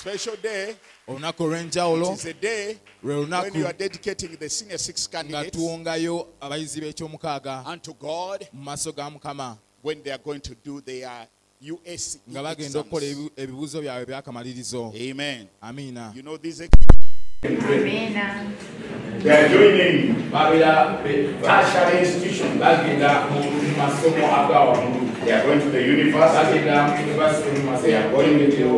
special day. olunaku olw'enjawulo It is a day lwe when lunaku you are dedicating the senior six nga candidates tuwongayo abayizi b'ekyomukaaga unto God mu maaso ga mukama when they are going to do their USC nga bagenda okukola exams. ebibuuzo byabwe byakamalirizo Amen. amiina You know these ex- They are joining babeera tertiary institutions. bagenda mu mu masomo aga They are going to the university. bagenda mu university mu They are going to,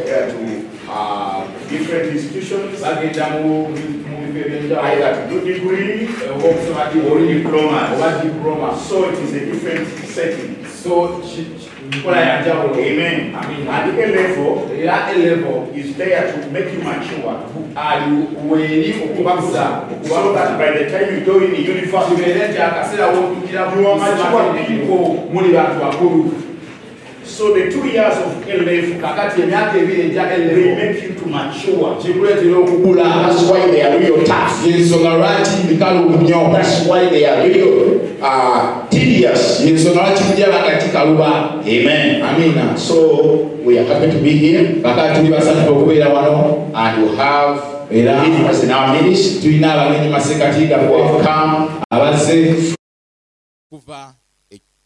uh, to uh, different institutions, bagenda mu mu bifo ebyenjawulo either to do degree oba okusoma or diguli diplomas. oba diploma So it is a different setting. so ki- ki- nkola ya njawulo Amen. Amina. And A level era elevo is there to make you mature. ali weeri okubakuza So that by the time you go in the university, kibeere nti akaseera wootukira You are mature people. So the two years of level, kakati emyaka ebiri egya they will make you to mature. kikuleetera okukula That's why they are real tough. yensonga lwaki bikalu nnyo That's why they are real uh, tedious. yensonga lwaki kujja bagati kaluba Amen. Amina. So we are happy to be here kakati tuli basanyufu okubeera wano and you have Era- tulina abagenyi masekati come abazze kuva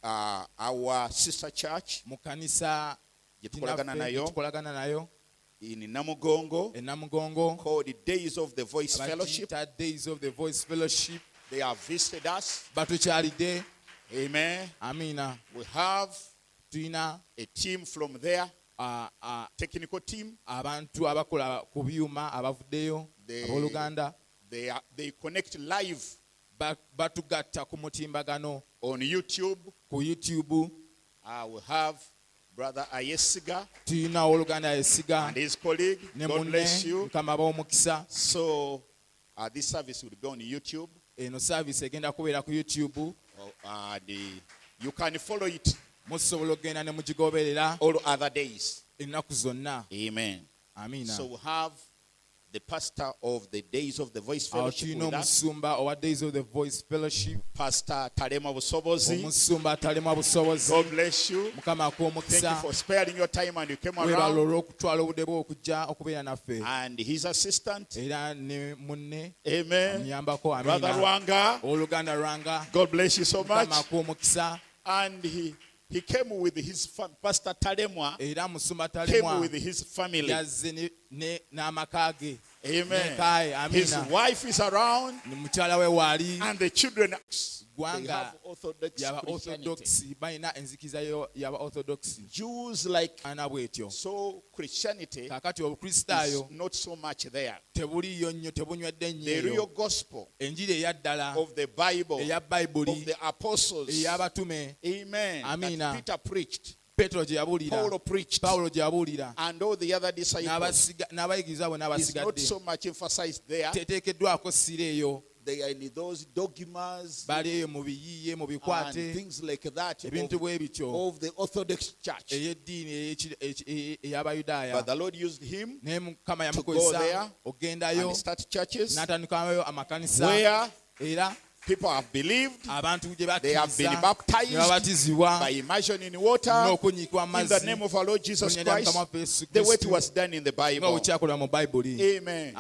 uh, our sister church mu kanisa gye tukolagana ginaffe nayo in Namugongo e namugongo called the Days of the Voice Fellowship. days of the voice fellowship They have visited us. batukyalidde Amen. amiina We have tulina a team from there, ah, ah, technical team. abantu abakola ku byuma abavuddeyo They- abooluganda They are, they connect live batugatta ku mutimbagano on YouTube. ku youtube Uh, we have Brother Ayesiga tulina owooluganda yesiga and his colleague. ne God munne bless you. mukama b'omukisa So uh, this service will be on YouTube. eno saavisi egenda kubeera ku youtube Uh, uh, the, you can follow it musobola okgenda ne mugigoberera all other days. ennaku zonna Amen. amiina So we have the pastor of the Days of the Voice Fellowship tulina with us, omusumba owa days of the voice fellowship Pastor Talemwa Busobozi. omusumba atalemu busobozi God bless you. mukama Thank you akw'omukisa for sparing your time and you came weebala around. olw'okutwala obudde bwe okujja okubeera naffe And his assistant. era ne munne Amen. amuyambako Brother amiina Rwanga. oluganda lwanga God bless you so much. mukama akw'omukisa And he, he came with his fam- Pastor Talemwa era musumba came talemwa with his family. yazze ne- ne- n'amaka ge Amen. Nekaye, His wife is around ne mukyala we waali and the children they Gwanga have Orthodox yaba Christianity. orthodox balina enzikiza yaba orthodox Jews like ana bwetyo so Christianity kakati is obukristaayo not so much there. tebuliyo nnyo tebunywedde nnyo The real gospel enjiri eya ddala of the Bible eya of the apostles. ey'abatume Amen. Amina. That Peter preached, petero gye yabuulira Paul preached, gye yabuulira. And all the other disciples. N'abasiga- n'abayigiriza bonna is not so much emphasized there. sira eyo. They are in those dogmas bali eyo mu biyiiye mu and things like that of, of the Orthodox Church. ey'eddiini ey'eki- eki- ey'abayudaaya. But the Lord used him to go there and start churches. where people have believed, they have been baptized by immersion in water in the name of our Lord Jesus mu linnya lya Christ. Mukama waffe Yesu The way it was done in the Bible. bayibuli Amen.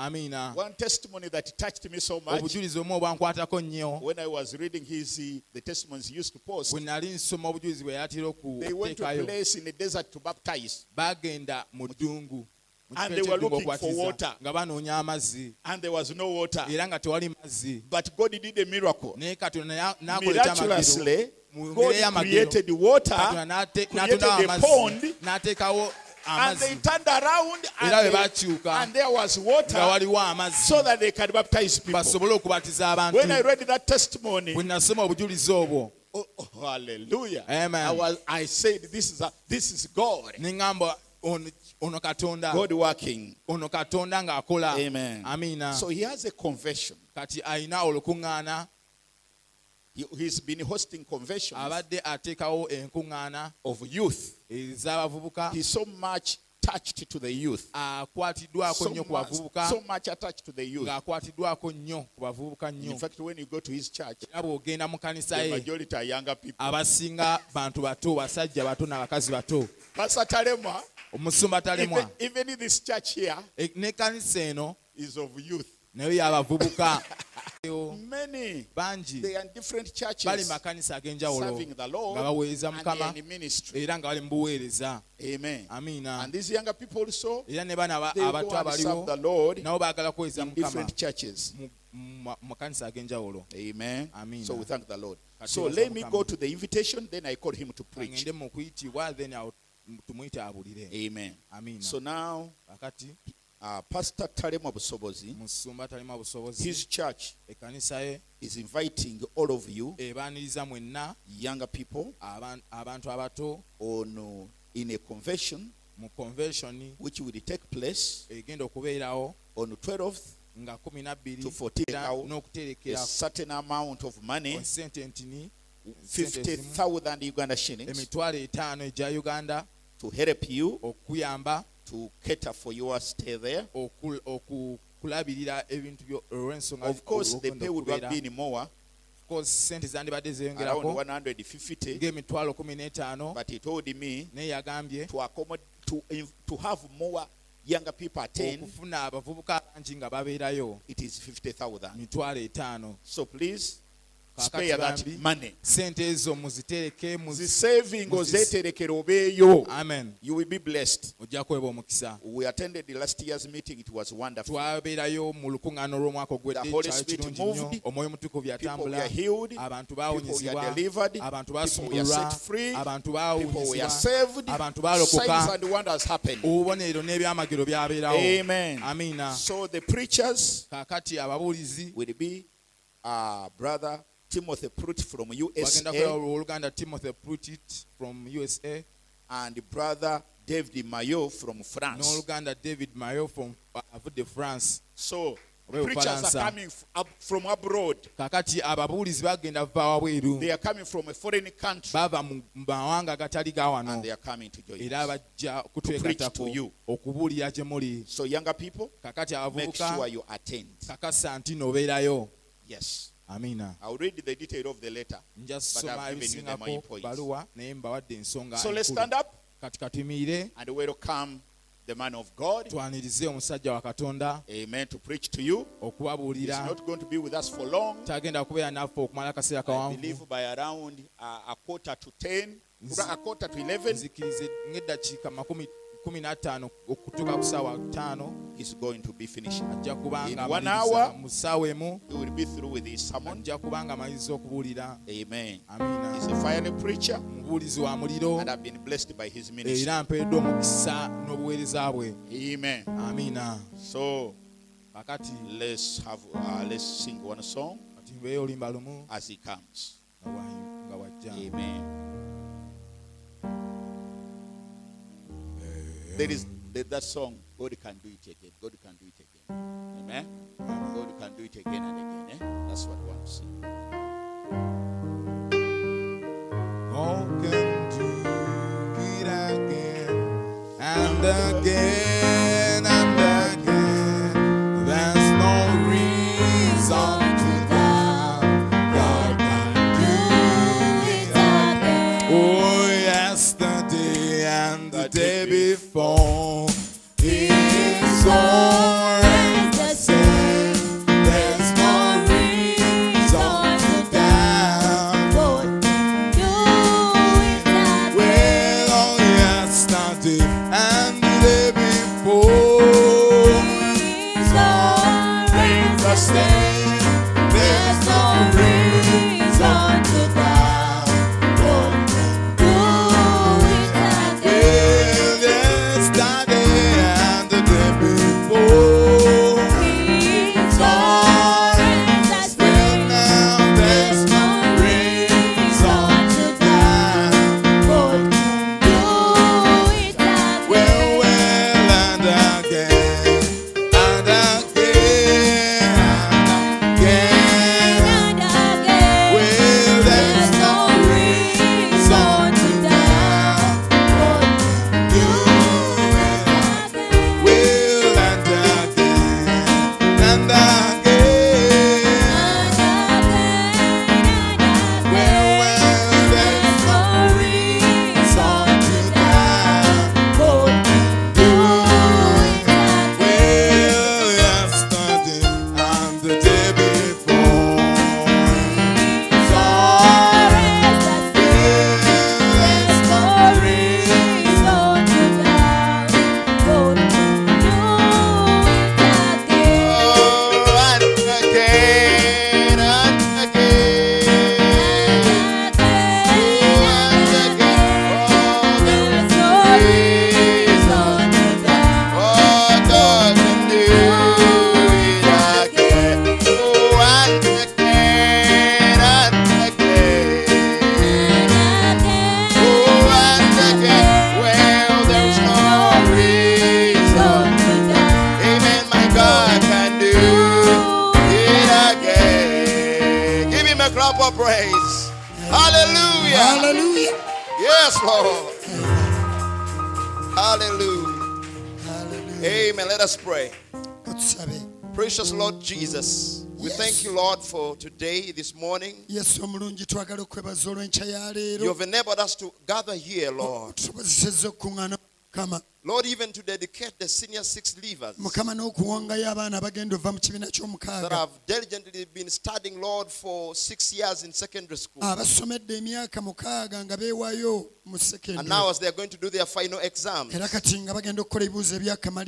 One testimony that touched me so much obujulizi omu obwankwatako nnyo when I was reading his uh, the testimonies he used to post. bwe nali nsoma obujulizi bwe yatera They went to a place in the desert to baptize, bagenda mu ddungu mu And kifo they were looking for water. nga banoonya amazzi and there was no water. era nga tewali mazzi But God did a miracle. naye katonda ya- n'akola ekyamagero Miraculously, mu ngeri God created water katonda created n'atondawo a pond, amazzi n'ateekawo and they turned around era and, bwe they- bakyuka and there was water so that they could baptize people. basobole okubatiza abantu When I read that testimony, bwe nasoma obujulizi obwo oh, oh, hallelujah. Amen. I, was, I said, this is, a, this is God. Ono- katonda God working. ono katonda ng'akola Amen. amiina So he has a convention. kati alina olukuŋŋaana He, he's been hosting conventions abadde ateekawo enkuŋŋaana of youth. He's so much attached to the youth. akwatiddwako So nnyo ku much, bavubuka so much attached to the youth. ng'akwatiddwako nnyo ku bavubuka In fact, when you go to his church, era bw'ogenda mu kanisa the ye majority are younger people. abasinga bantu bato basajja bato n'abakazi bato Pastor Talemwa, omusumba talemwa even, even in this church here, n'ekkanisa eno is of youth. Nayo y'abavubuka Many, they are in different churches makanisa ag'enjawulo serving the Lord nga baweereza and they mukama in ministry. era nga bali mu buweereza Amen. amiina And these younger people also, era ne go abato and serve abaliwo the Lord nabo baagala kuweereza in mukama different churches. mu- makanisa ag'enjawulo Amen. Amen. So we thank the Lord. So let me go to the invitation, then I call him to preach. agende mu kuyitibwa then awo mm, tumuyite abulire Amen. amiina So now, uh, Pastor Tarema Busobozi, musumba talima busobozi. His church ekkanisa ye is inviting all of you, ebaaniriza mwenna younger people, aban- abantu abato on uh, in a convention mu convention which will take place egenda okubeerawo on 12th nga 12 to 14th era awo, a n'okuterekera certain amount of money, sente ntini sente ezimu, 50,000 Uganda shillings, emitwalo etaano egya uganda to help you okuyamba to cater for your stay there. oku- okulabirira ebintu byo olw'ensonga Of course, the pay would have been more, Of course, sente zandibadde around zeyongerako 150, ng'emitwalo kumi n'etaano. But he told me naye yagambye to accommodate, to, to have more younger people attend, okufuna abavubuka bangi nga babeerayo it is 50,000. mitwalo etaano. So please spare that money. sente ezo muzitereke muzi- zisaving obeeyo amen. You will be blessed. Ojja kweba omukisa. We attended the last year's meeting. It was wonderful. Twabeerayo mu lukuŋŋaano olw'omwaka ogwedde The Holy kyali Spirit kirungi moved. nnyo. Omwoyo mutukuvu people yatambula. were healed. Abantu people were baawonyezebwa delivered. Abantu people were set free. Abantu people were baawonyezebwa saved. Abantu signs baalokoka and wonders happened. Obubonero n'ebyamagero byabeerawo. Amen. Amiina. So the preachers ababuulizi will be uh, brother timothy prut from usa timothy from usa and brother david mayo from france. N'oluganda david mayo from uh, avudde france. So preachers are coming up from abroad. Kaakati ababuulizi bagenda va wabweru they are coming from a foreign country. Bava mu mawanga agatali ga wano. And they are coming to join era us. bajja preach kutwegatako to you. okubuulira gye muli. So younger people kakati make sure you attend. kakasa nti noobeerayo yes amiina i'll read the detail of the letter But I've soma given you the main ebisingako points. baluwa naye mbawadde ensonga so let's enkulu. stand up kati katuyimirire and welcome the man of god. twanirize omusajja wa katonda. Amen. To preach to you. He's okubabuulira not going to be with us for long. Tagenda kubeera naffe okumala akaseera i kawanvu. believe by around uh, a quarter to 10 Nzi- a quarter to 11 nzikirize ng'eddakiika makumi kumi n'ataano okutuuka ku ssaawa ttaano he's going to be finished. Ajja In one hour, mu ssaawa emu he will be through with his sermon. ajja kuba nga amaliriza okubuulira. Amen. He's a fiery preacher. Mubuulizi wa muliro. And i've been blessed by his ministry. Era mpeereddwa omukisa n'obuweereza bwe. Amen. So kakati let's have uh, let's sing one song. Kati mbeeyo olimba lumu as he comes. nga wajja Amen. There is that, song, God can do it again. God can do it again. Amen. God can do it again and again. Eh? That's what we want to sing. God can do it again and again this morning. yesu omulungi twagala okwebaza olw'enkya ya you've enabled us to gather here, Lord. tusobozesezza okuŋŋaana mukama Lord, even to dedicate the senior six leavers mukama n'okuwongayo abaana abagenda ova mu kibiina that have diligently been studying, Lord, for six years in secondary school. abasomedde emyaka mukaaga nga beewayo mu And now, as they are going to do their final exams, era kati nga bagenda okukola ebibuuzo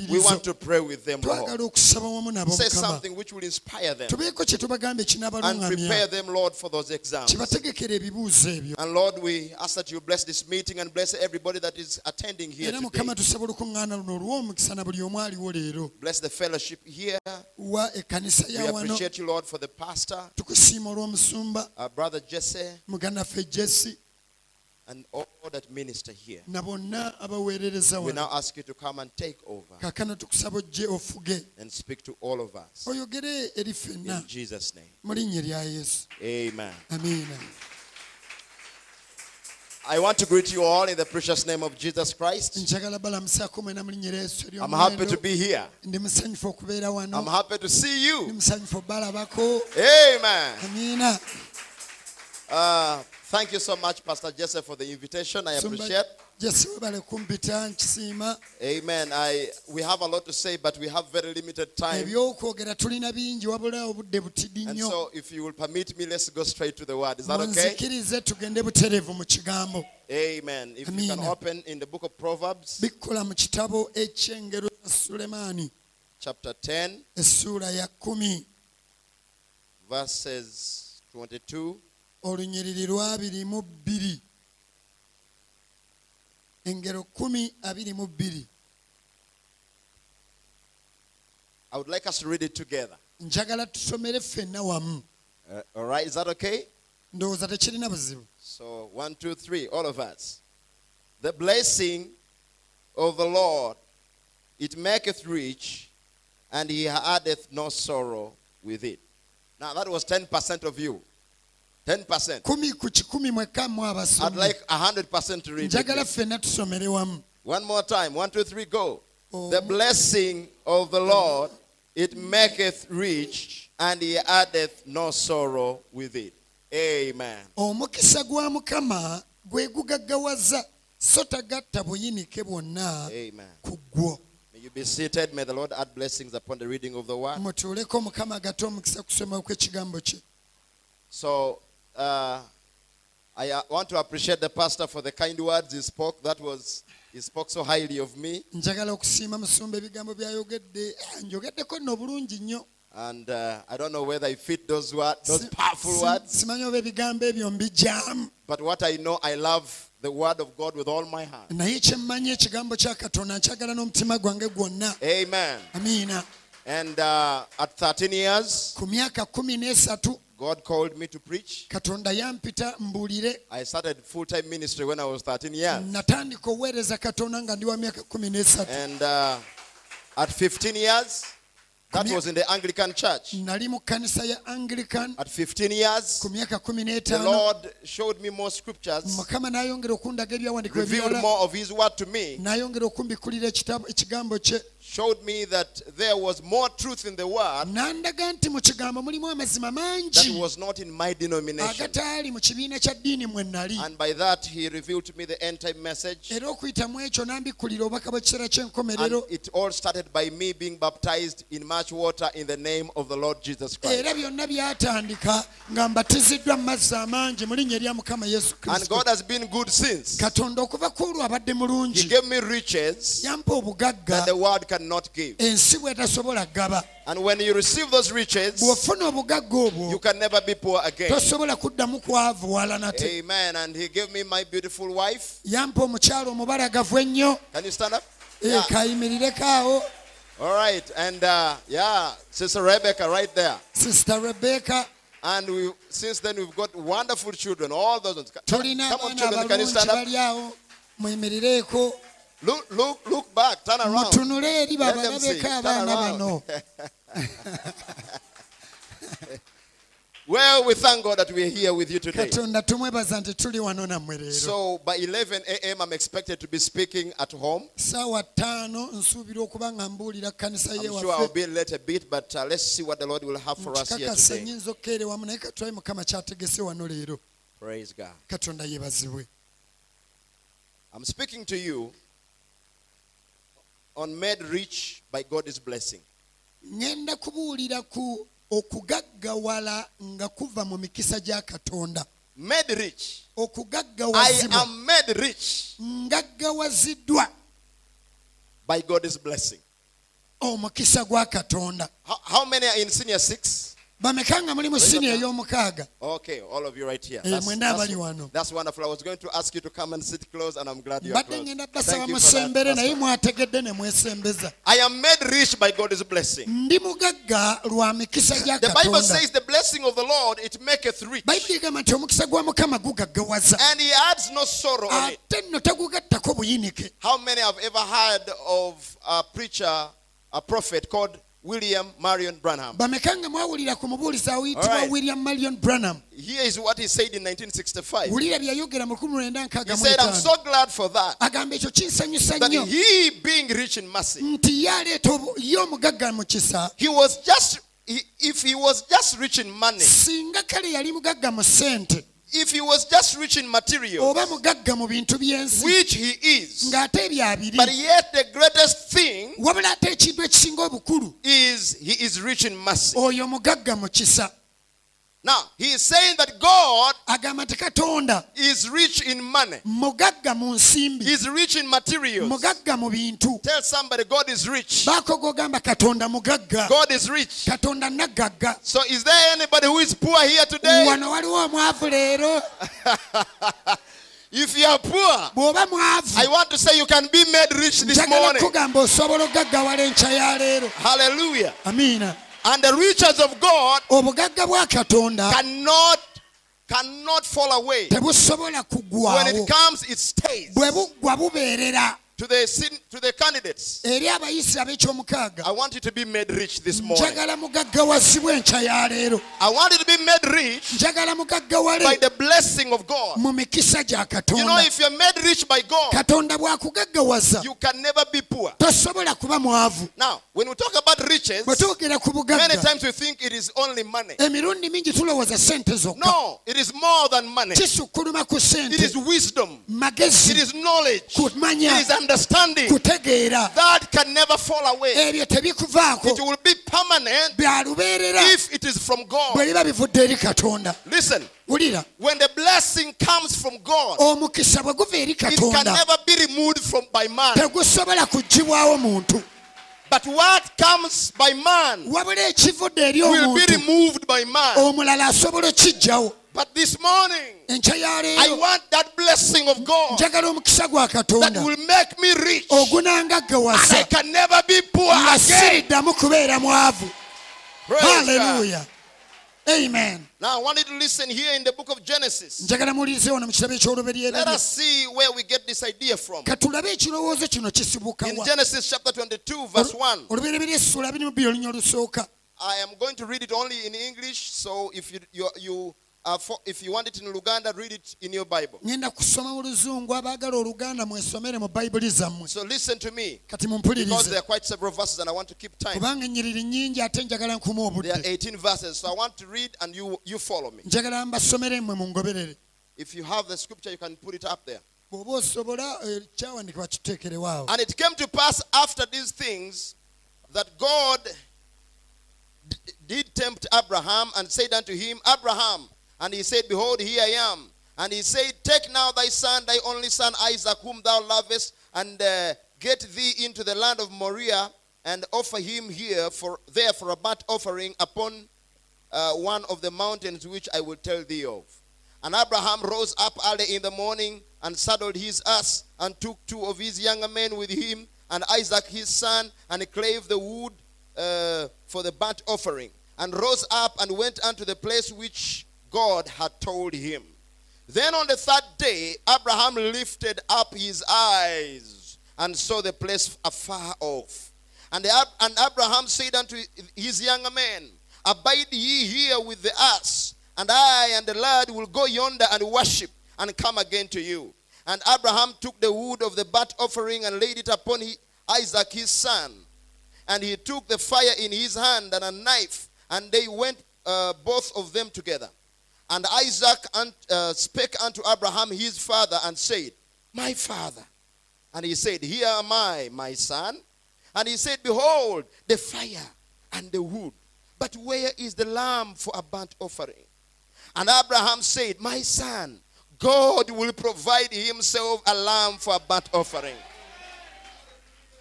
we want to pray with them, Lord. okusaba wamu nabo Say something which will inspire them tubeeko kye tubagamba and prepare them, Lord, for those exams. kibategekera ebibuuzo ebyo And Lord, we ask that you bless this meeting and bless everybody that is attending here today. Tusaba olukuŋŋaana luno olw'omukisa na buli omu aliwo leero. Bless the fellowship here. We appreciate you, Lord, for the pastor, our brother Jesse, and all that minister here. na bonna abaweerereza We now ask you to come and take over. Kaakano tukusaba ojje ofuge. And speak to all of us. oyogere eri ffenna. In Jesus' name. mu linnya lya yesu. Amen. I want to greet you all in the precious name of Jesus Christ. njagala balamusaako mwena mu linnya lya yesu I'm happy to be here. ndi musanyufu okubeera I'm happy to see you. Amen. Uh, thank you so much, Pastor Jesse, for the invitation. I appreciate. jesi webale kumpita nkisiima Amen. I we have a lot to say, but we have very limited time. ebyokwogera tulina bingi wabula obudde butidi And so, if you will permit me, let's go straight to the word. Is that okay? munzikirize tugende butereevu mu kigambo Amen. If you can open in the book of Proverbs, bikola mu kitabo ekyengero za sulemaani chapter 10, essuula ya kumi verses 22 olunyiriri lwabiri mu bbiri engero kumi abiri mu bbiri I would like us to read it together. njagala tusomere ffenna wamu Uh, all right, is that okay? ndowooza tekirina buzibu So, one, two, three, all of us. The blessing of the Lord, it maketh rich, and he addeth no sorrow with it. Now, that was 10% of you. 10%. kumi ku kikumi mwekka mu I'd like 100% to read it. njagala ffenna tusomere wamu One more time. One, two, three, go. Oh. The blessing of the Lord, it maketh rich, and he addeth no sorrow with it. Amen. omukisa gwa mukama gwe gugaggawaza so tagatta buyinike bwonna Amen. ku May you be seated. May the Lord add blessings upon the reading of the word. mutuuleko mukama agate omukisa kusoma kw'ekigambo kye So, uh, I uh, want to appreciate the pastor for the kind words he spoke. That was, he spoke so highly of me. njagala okusiima musumba ebigambo by'ayogedde njogeddeko nno bulungi nnyo And uh, I don't know whether he fit those words, those powerful words. simanyi oba ebigambo ebyo mbijaamu But what I know, I love the word of God with all my heart. naye kyemmanyi ekigambo kya katonda nkyagala n'omutima gwange Amen. amiina And uh, at 13 years, ku myaka kumi n'esatu God called me to preach. katonda yampita mbuulire I started full time ministry when I was 13 years. natandika oweereza katonda nga ndi wa myaka kumi n'esatu And uh, at 15 years, that was in the Anglican church. nali mu kkanisa ya anglican At 15 years, ku myaka kumi the Lord showed me more scriptures, mukama n'ayongera okundaga ebyawandiikibwa revealed more of His word to me, n'ayongera okumbikulira ekitabo- ekigambo kye showed me that there was more truth in the word n'andaga nti mu kigambo mulimu amazima that was not in my denomination. agataali mu kibiina kya ddiini mwe nali And by that, He revealed to me the end time message. era okuyita ekyo n'ambikulira obubaka bw'ekiseera And it all started by me being baptized in much water in the name of the Lord Jesus Christ. era byonna byatandika nga mbatiziddwa mu mazzi amangi mu linnya erya mukama yesu And God has been good since. katonda okuva ku olwo He gave me riches that the world cannot give. ensi bw'etasobola gaba And when you receive those riches, bw'ofuna obugagga obwo you can never be poor again. tosobola kuddamu kwavuwala nate Amen. And He gave me my beautiful wife. yampa omukyalo omubalagavu ennyo Can you stand up? Eh, Yeah. All right. And uh, yeah, Sister Rebecca right there. Sister Rebecca. And we, since then, we've got wonderful children. All those ones. Come, on, children. Can you stand up? bali awo muyimirireeko Look, look, look back. Turn around. Let them see. Turn around. Well, we thank God that we're here with you today. katonda tumwebaza nti tuli wano nammwe leero So by 11 a.m., I'm expected to be speaking at home. saawa ttaano nsuubira okuba nga mbuulira kanisa I'm sure I'll be late a bit, but uh, let's see what the Lord will have for us here today. nnyinza okkeere wamu naye katulabe mukama kyategese wano leero Praise God. I'm speaking to you on made rich by God's blessing. okugaggawala nga kuva mu mikisa gya katonda. Made rich. Okugaggawazibwa. i am made rich. Ngaggawaziddwa by god's blessing. Omukisa gwa katonda. How many are in senior 6 bamekanga mulimu siniya ey'omukaaga Okay, all of you right here. That's, that's, that's wonderful. I was going to ask you to come and sit close, and I'm glad you are close. Thank you for that. I am made rich by God's blessing. The Bible says the blessing of the Lord, it maketh rich. And he adds no sorrow. How many have ever heard of a preacher, a prophet called William Marion Branham? bameka nga mwawulira ku mubuulizi awuyitibwa Alright. william marion branham Here is what he said in 1965. wulira byeyayogera mu He said, I'm 1965 so glad for that, agamba ekyo kinsanyusa that nnyo he, being rich in mercy, nti ye obu- ye omugagga mu kisa he was just, he, if he was just rich in money, singa kale yali mugagga mu ssente if he was just rich in material, oba mugagga mu bintu by'ensi which he is, ng'ate ebyo abiri but yet the greatest thing wabula ate ekintu ekisinga is he is rich in mercy. oyo mugagga mu kisa Now, he is saying that God agamba nti katonda is rich in money, mugagga mu nsimbi he's rich in materials. mugagga mu bintu Tell somebody God is rich. baako gogamba katonda mugagga God is rich. katonda naggagga So, is there anybody who is poor here today? wano waliwo omwavu leero If you are poor, bw'oba mwavu I want to say you can be made rich this njagala morning. kugamba osobola ogaggawala enkya ya leero Hallelujah. amiina And the riches of God obugagga bwa katonda cannot cannot fall away. When it comes, it stays. Bwe buggwa bubeerera To the sin, to the candidates, eri abayisi ab'ekyomukaaga I want you to be made rich this morning. njagala mugaggawazibwa enkya ya leero I want you to be made rich by the blessing of God. mu mikisa gya You know, if you're made rich by God, you can never be poor. tosobola kuba mwavu Now, when we talk about riches, bwe twogera ku many times we think it is only money. emirundi mingi tulowooza sente zokka No, it is more than money. It is wisdom. It is knowledge. It is understanding. Kutegeera That can never fall away. ebyo tebikuvaako It will be permanent bya lubeerera if it is from God. bwe biba bivudde eri katonda Listen, wulira when the blessing comes from God, omukisa bwe guva eri it can never be removed from by man. tegusobola kuggibwawo muntu But what comes by man will be removed by man. Omulala asobola okkiggyawo But this morning, I want that blessing of God njagala omukisa gwa that will make me rich. And I can never be poor again. God. amen Now I want you to listen here in the book of Genesis. njagala muwulirize wano mu kitabo Let us see where we get this idea from. katulabe ekirowoozo kino kisibuka In Genesis chapter 22, verse 1. olubereberye essula 22 olunya olusooka I am going to read it only in English, so if you, you, you for, if you want it in Luganda, read it in your Bible. ŋŋenda kusoma mu luzungu abaagala oluganda mwesomere mu bayibuli zammwe So listen to me, because there are quite several verses and I want to keep time. kubanga ennyiriri nnyingi ate njagala nkuma There are 18 verses, so I want to read and you, you follow me. njagala mbasomere mmwe mungoberere If you have the scripture, you can put it up there. eh, And it came to pass after these things that God d- did tempt Abraham and said unto him, Abraham. And he said, Behold, here I am. And he said, Take now thy son, thy only son Isaac, whom thou lovest, and uh, get thee into the land of Moriah, and offer him here for there for a burnt offering upon uh, one of the mountains which I will tell thee of. And Abraham rose up early in the morning and saddled his ass and took two of his younger men with him and Isaac his son and clave the wood uh, for the burnt offering and rose up and went unto the place which God had told him. Then on the third day, Abraham lifted up his eyes and saw the place afar off. And, the, and Abraham said unto his younger men, Abide ye here with the ass, and I and the lad will go yonder and worship and come again to you. And Abraham took the wood of the burnt offering and laid it upon Isaac his son. And he took the fire in his hand and a knife, and they went uh, both of them together. And Isaac uh, spake unto Abraham his father and said, My father. And he said, Here am I, my son. And he said, Behold, the fire and the wood. But where is the lamb for a burnt offering? And Abraham said, My son, God will provide himself a lamb for a burnt offering.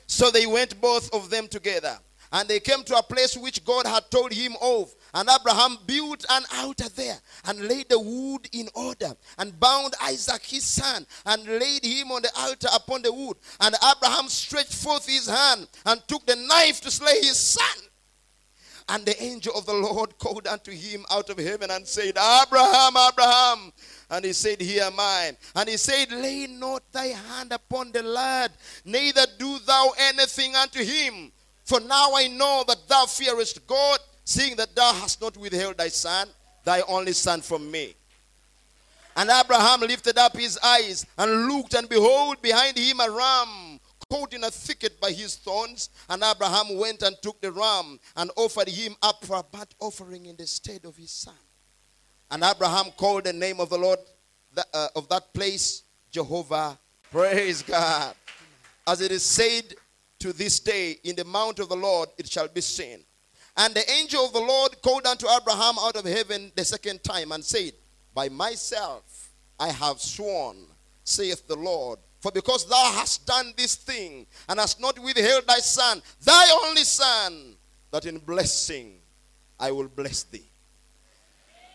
So they went both of them together. And they came to a place which God had told him of. And Abraham built an altar there and laid the wood in order and bound Isaac his son and laid him on the altar upon the wood. And Abraham stretched forth his hand and took the knife to slay his son. And the angel of the Lord called unto him out of heaven and said, Abraham, Abraham. And he said, Here am I. And he said, Lay not thy hand upon the lad, neither do thou anything unto him. For now I know that thou fearest God, seeing that thou hast not withheld thy son, thy only son from me. And Abraham lifted up his eyes and looked, and behold, behind him a ram caught in a thicket by his thorns. And Abraham went and took the ram and offered him up for a burnt offering in the stead of his son. And Abraham called the name of the Lord that, uh, of that place Jehovah. Praise God. As it is said to this day, in the mount of the Lord it shall be seen. And the angel of the Lord called unto Abraham out of heaven the second time and said, By myself I have sworn, saith the Lord. For because thou hast done this thing and hast not withheld thy son, thy only son, that in blessing I will bless thee.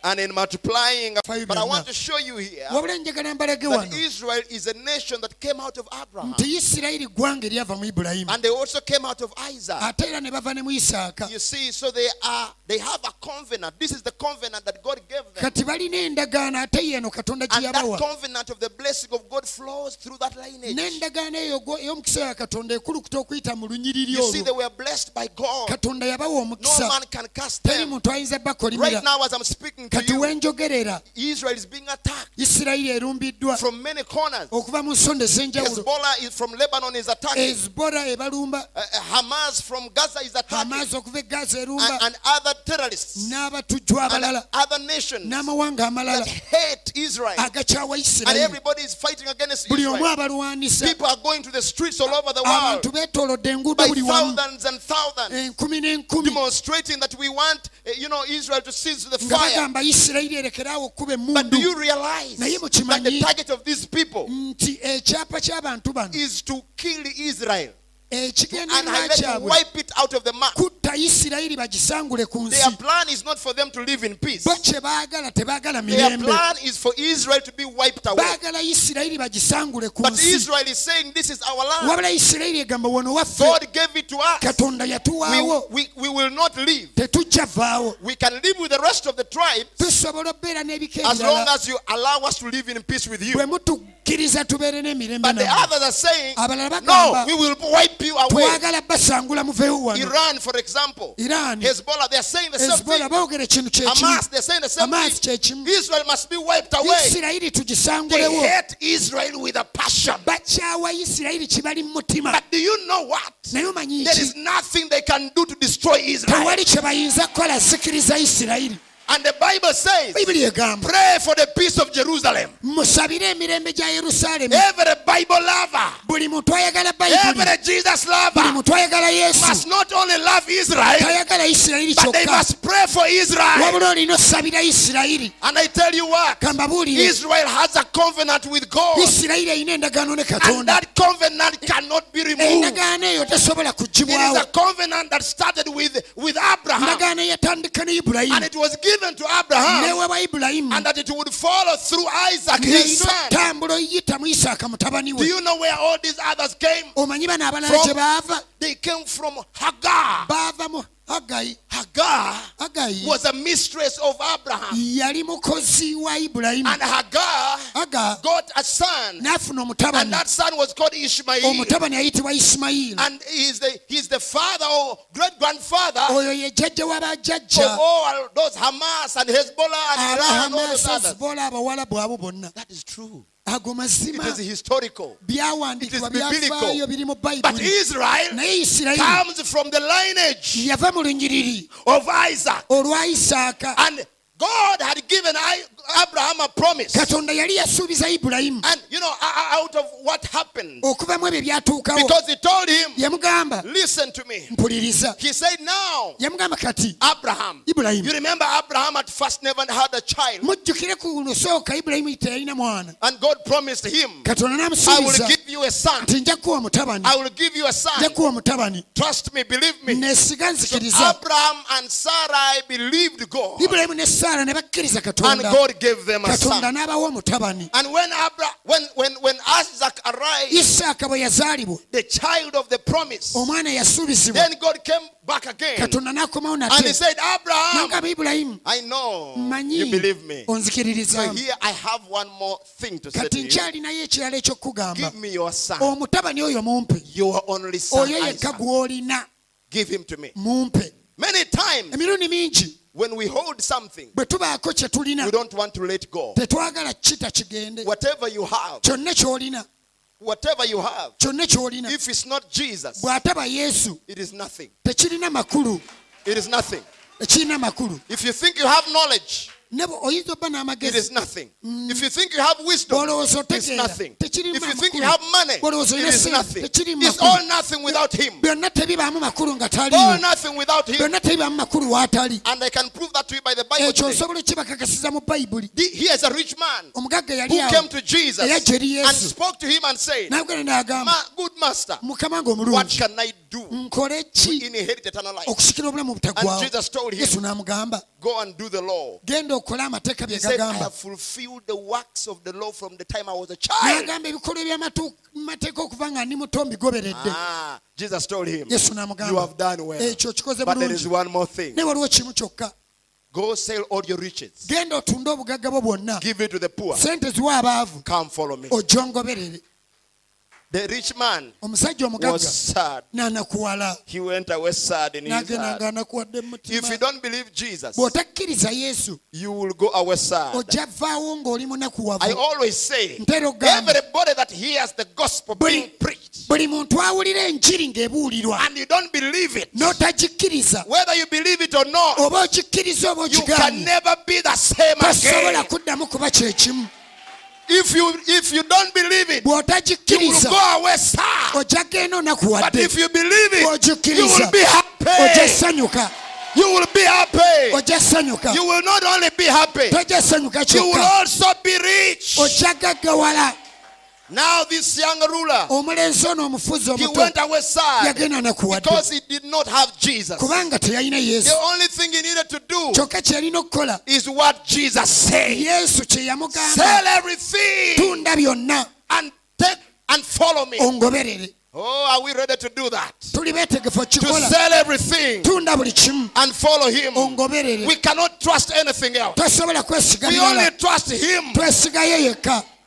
And in multiplying, but I want to show you here wabula njagala mbalage that Israel is a nation that came out of Abraham. nti isirayiri ggwanga eryava mu ibulayimu And they also came out of Isaac. ate era ne bava ne mu isaaka You see, so they are they have a covenant. This is the covenant that God gave them. kati balina endagaano ate yeeno katonda gye And that covenant of the blessing of God flows through that lineage. n'endagaano eyo gwo- ya katonda ekulukuta okuyita mu lunyiriri You see, they were blessed by God. No man can cast them. muntu ayinza bakolimira Right now, as I'm speaking to kati Israel is being attacked. Isirayiri erumbiddwa. From many corners. okuva mu nsonda ez'enjawulo. Hezbollah is from Lebanon is attacking. ebalumba. Uh, uh, Hamas from Gaza is attacking. okuva e gaza And, erumba terrorists. Abalala. other nations n'amawanga that amalala hate Israel. agakyawa And isirayiri everybody is fighting against buli omu Israel. abalwanisa. People are going to the streets all over the world. Abantu beetoolodde enguudo by buli wamu. thousands and thousands, enkumi n'enkumi. Demonstrating that we want, you know, Israel to cease the nga fire. bagamba isirayiri erekeraawo okuba But do emmundu you realize Naye that the mukimanyi- target of these people nti eh, ekyapa ky'abantu bano is to kill Israel and to wipe it out of the map? kutta isirayiri bagisangule ku Their plan is not for them to live in peace. bo kye baagala tebaagala Their plan is for Israel to be wiped away. baagala isirayiri bagisangule ku But Israel is saying, This is our land. wabula isirayiri egamba wano waffe God gave it to us. We, we, we will not leave. We can live with the rest of the tribe tusobola okubeera n'ebika as long as you allow us to live in peace with you. bwe mutukkiriza tubeere n'emirembe But the others are saying, No, we will wipe you away. twagala basangula muveewo wano Iran, for example, iran Hezbollah, they're saying the same thing. Hamas, they are saying the same thing. Israel must be wiped away. They hate Israel with a passion. bakyawa isirayiri kibali mu mutima But do you know what? There is nothing they can do to destroy Israel. Tewali kye bayinza kukola sikiriza isirayiri And the Bible says, Pray for the peace of Jerusalem. musabire emirembe gya Every Bible lover, buli muntu ayagala bayibuli every Jesus lover muntu ayagala yesu. must not only love Israel, but they must pray for Israel. wabula olina osabira isirayiri. And I tell you what, Israel has a covenant with God, isirayiri erina endagaano ne and that covenant cannot be removed. It is a covenant that started with, with Abraham, endagaano eyatandika ne and it was given to Abraham, and that it would follow through Isaac, his son. otambula oyita mu isaaka mutabani Do you know where all these others came? omanyi bano abalala From- They came from Hagar. Mu Hagar was a mistress of Abraham. yali mukozi wa ibulayimu And Hagar aga got a son. n'afuna And that son was called Ishmael. Oh, omutabani ayitibwa isimayiri And he's the, he's the father or great grandfather oyo oh, ye jjajja of all those Hamas and Hezbollah and ah, Iran and all those abahamasa others. zibola abawalabu abo bonna That is true. Ago mazima is historical. byawandiikibwa It is biblical. byafaayo biri mu But Israel isirayiri comes from the lineage yava mu lunyiriri of Isaac. olwa isaaka And God had given I- Abraham a promise. katonda yali yasuubiza ibulayimu And you know, out of what happened, okuvamu ebyo byatuukawo because he told him, yamugamba Listen to me. mpuliriza He said, Now, yamugamba kati Abraham. ibulayimu You remember Abraham at first never had a child. mujjukire ku lusooka ibulayimu teyalina mwana And God promised him, katonda I will n'amusuubiza give you a son. nti nja kuwa mutabani I will give you a nja son. kuwa mutabani Trust me, believe me. nesiga So nzikiriza Abraham and Sarai believed God. ibulayimu ne saara ne bakkiriza And katonda God gave them a son. And when Abra, when, when, when Isaac arrived, isaaka bwe yazaalibwa the child of the promise, then God came back again. And he said, Abraham, I know you believe me. So here I have one more thing to say to you. nkyalinayo ekirala ekyokugamba Give me your son, omutabani oyo mumpe your only son. Isaac. Give him to me. Many times when we hold something, bwe tubaako kye tulina we don't want to let go. tetwagala kita kigende Whatever you have, whatever you have, if it's not Jesus, it is nothing. It is nothing. If you think you have knowledge, ne bwe oyinza obba it is nothing. If you think you have wisdom, it's nothing. If you think you have money, it is nothing. It's all nothing without him. byonna tebibaamu makulu nga All nothing without him. byonna tebibaamu makulu waatali And I can prove that to you by the Bible. today. osobola okibakakasiza mu bayibuli The- Here's a rich man who came to Jesus and spoke to him and said, "Ma- Good master, what can I do to inherit eternal life? And Jesus told him, Go and do the law. Okole amateeka bye said, I have fulfilled the works of the law from the time I was a child. ebikolwa ebyamateeka okuva nga ndi muto mbigoberedde Ah, Jesus told him, yesu You have done well. kikoze But there is bulungi one more thing. ne waliwo kimu kyokka Go sell all your riches, genda otunde obugagga bwo bwonna give it to the poor. sente ziwa abaavu Come follow me. The rich man omusajja omugagga was sad. He went away sad in his heart. If you don't believe Jesus, bw'otakkiriza yesu you will go away sad. ojja vaawo ng'oli I always say, everybody that hears the gospel being preached buli muntu awulira enjiri ng'ebuulirwa and you don't believe it, n'otagikkiriza whether you believe it or not, oba ogikkiriza oba you can ogigaanye never be the same tosobola again. kuddamu kuba kyekimu If you if you don't believe it, you will go away sad. But if you believe it, you will be happy. You will be happy. You will not only be happy, you will also be rich. Now this young ruler, omulenzi ono omufuzi he went away sad yagenda because he did not have Jesus. kubanga teyalina yesu The only thing he needed to do kyokka kye yalina okukola is what Jesus said. yesu kye yamugamba Sell everything byonna and take and follow me. ongoberere Oh, are we ready to do that? To sell everything and follow him. We cannot trust anything else. We only trust him.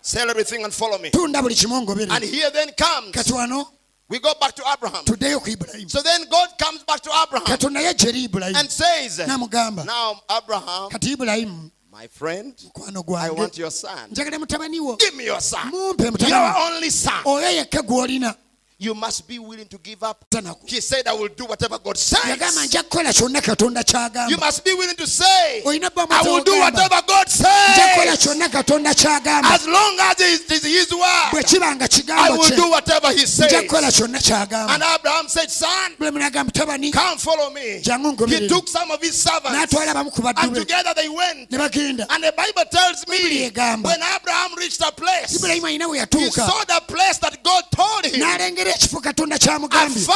Sell everything and follow me. tunda buli kimu And here then comes, kati wano we go back to Abraham. tuddeyo ku ibulayimu So then God comes back to Abraham katonda yajja eri ibulayimu and says, n'amugamba Now, Abraham, kati ibulayimu my friend, mukwano I want your son. njagala mutabani wo Give me your son. mumpe Your mutabani only son. oyo yekka gw'olina You must be willing to give up. He said, I will do whatever God says. nja kukola kyonna katonda You must be willing to say, I will do whatever God says. kyonna katonda kyagamba As long as it is His word, I will do whatever He says. And Abraham said, Son, bulamu n'agamba mutabani come follow me. He took some of his servants n'atwala abamu ku baddu and together they went. And the Bible tells me when Abraham reached a place, he saw the place that God told him n'alengera ekifo katonda kyamugambye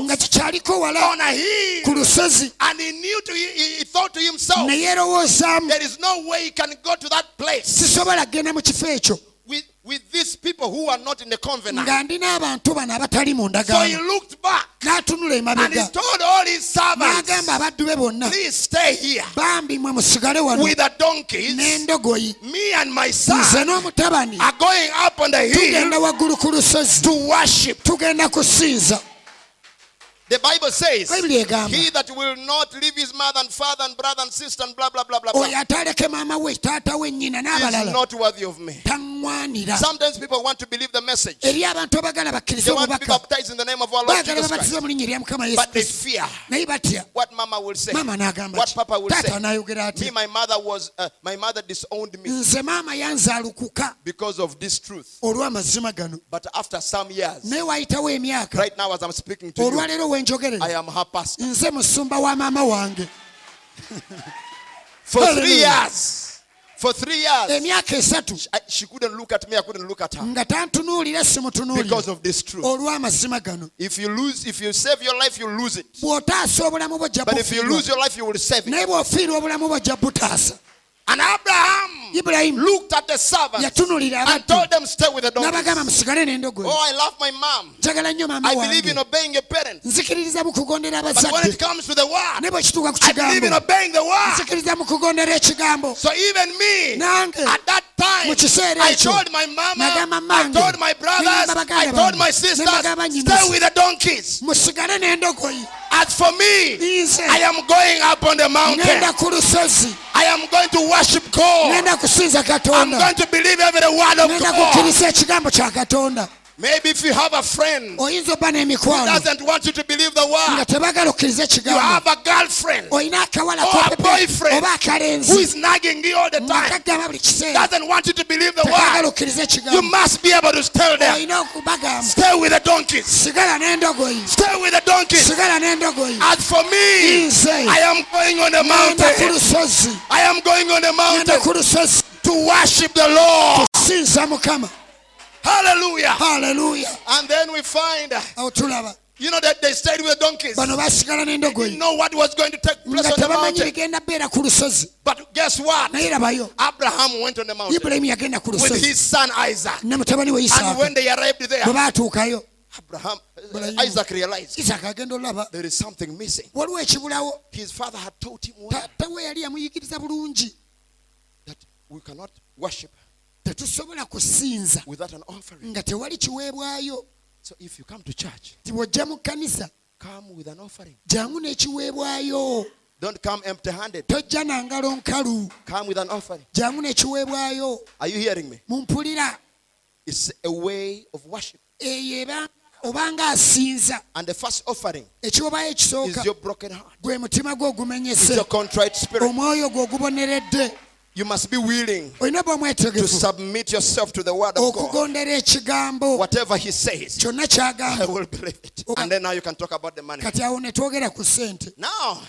nga kikyaliko wala on a hill. ku lusozi. And he knew to he, he thought to himself, there is no way he can go to that place. Sisobola kgenda mu kifo ekyo with, these people who are not in the covenant. nga ndi n'abantu bano abatali mu So he ndagaano looked back n'atunula and he emabega told all his servants, n'agamba abaddu be bonna please stay here bambi mwe musigale wano with the donkeys. n'endogoyi Me and my nze son n'omutabani are going up on the hill tugenda waggulu ku lusozi to worship. tugenda kusinza The Bible says, he that will not leave his mother and father and brother and sister and blah, blah, blah, blah, blah, oyo ataleke maama we taata we nnyina is not worthy of me. Sometimes people want to believe the message. They want to be baptized in the name of our Lord Jesus Christ. babatize mu linnya lya mukama yesu But they fear what mama will say. What papa will say. Me, my mother was, uh, my mother disowned me nze maama yanzaalukuka because of this truth. But after some years, naye waayitawo emyaka right now as I'm speaking to you, I am her pastor. nze musumba wa wange For three years, for three years, emyaka esatu she couldn't look at me. I couldn't look at her nga tantunuulira because of this truth. olw'amazima gano If you lose, if you save your life, you lose it. bw'otaasa obulamu bwo But if you lose your life, you will save it. naye bw'ofiirwa obulamu bwo ojja butaasa And Abraham ibulayimu looked at the servants and told them, "Stay with the donkeys." Oh, I love my mom. njagala nnyo maama I believe in obeying your parents. But when it comes to the word, ne bwe kituuka ku I believe in obeying the word. nzikiriza mu kugondera ekigambo So even me, at that time, I told my mama, I told my brothers, I told my sisters, stay with the donkeys. As for me, I am going up on the mountain. ŋŋenda ku lusozi I am going to worship God. I'm going to believe every word of God. kukkiriza ekigambo kya katonda Maybe if you have a friend who oyinza obba n'emikwano doesn't want you to believe the nga word, tebagala okkiriza you ekigambo have a girlfriend olina akawala or a boyfriend oba who nagging you all the time, kaggamba buli kiseera doesn't want you to believe the word. okkiriza You must be able to tell them, stay with the donkeys. n'endogoyi Stay with the donkeys. As for me, nze I am going on the ku mountain. lusozi I am going on the mountain to worship the Lord. Hallelujah. haleluya And then we find, you know, that they stayed with the donkeys. They didn't know what was going to take place on the mountain. bigenda beera ku lusozi But guess what? Abraham went on the mountain ibulayimu yagenda ku with his son Isaac. And when they arrived there, Abraham. Isaac realized isaaka agenda olaba there is something missing. His father had taught him well we yali yamuyigiriza bulungi that we cannot worship tetusobola kusinza without an offering. nga tewali kiweebwayo So if you come to church, ti bw'ojja mu kkanisa come with an offering. jangu n'ekiweebwayo Don't come empty handed. tojja na ngalo nkalu Come with an offering. jangu n'ekiweebwayo Are you hearing me? mumpulira It's a way of worship. eyo eba obanga asinza And the first offering ekisooka is your broken heart. gwe mutima gwe It's ogumenyese your contrite spirit. omwoyo gwe oguboneredde You must be willing to submit yourself to the word of God. Whatever he says, I will believe it. And then now you can talk about the money. kati awo ne twogera ku ssente Now,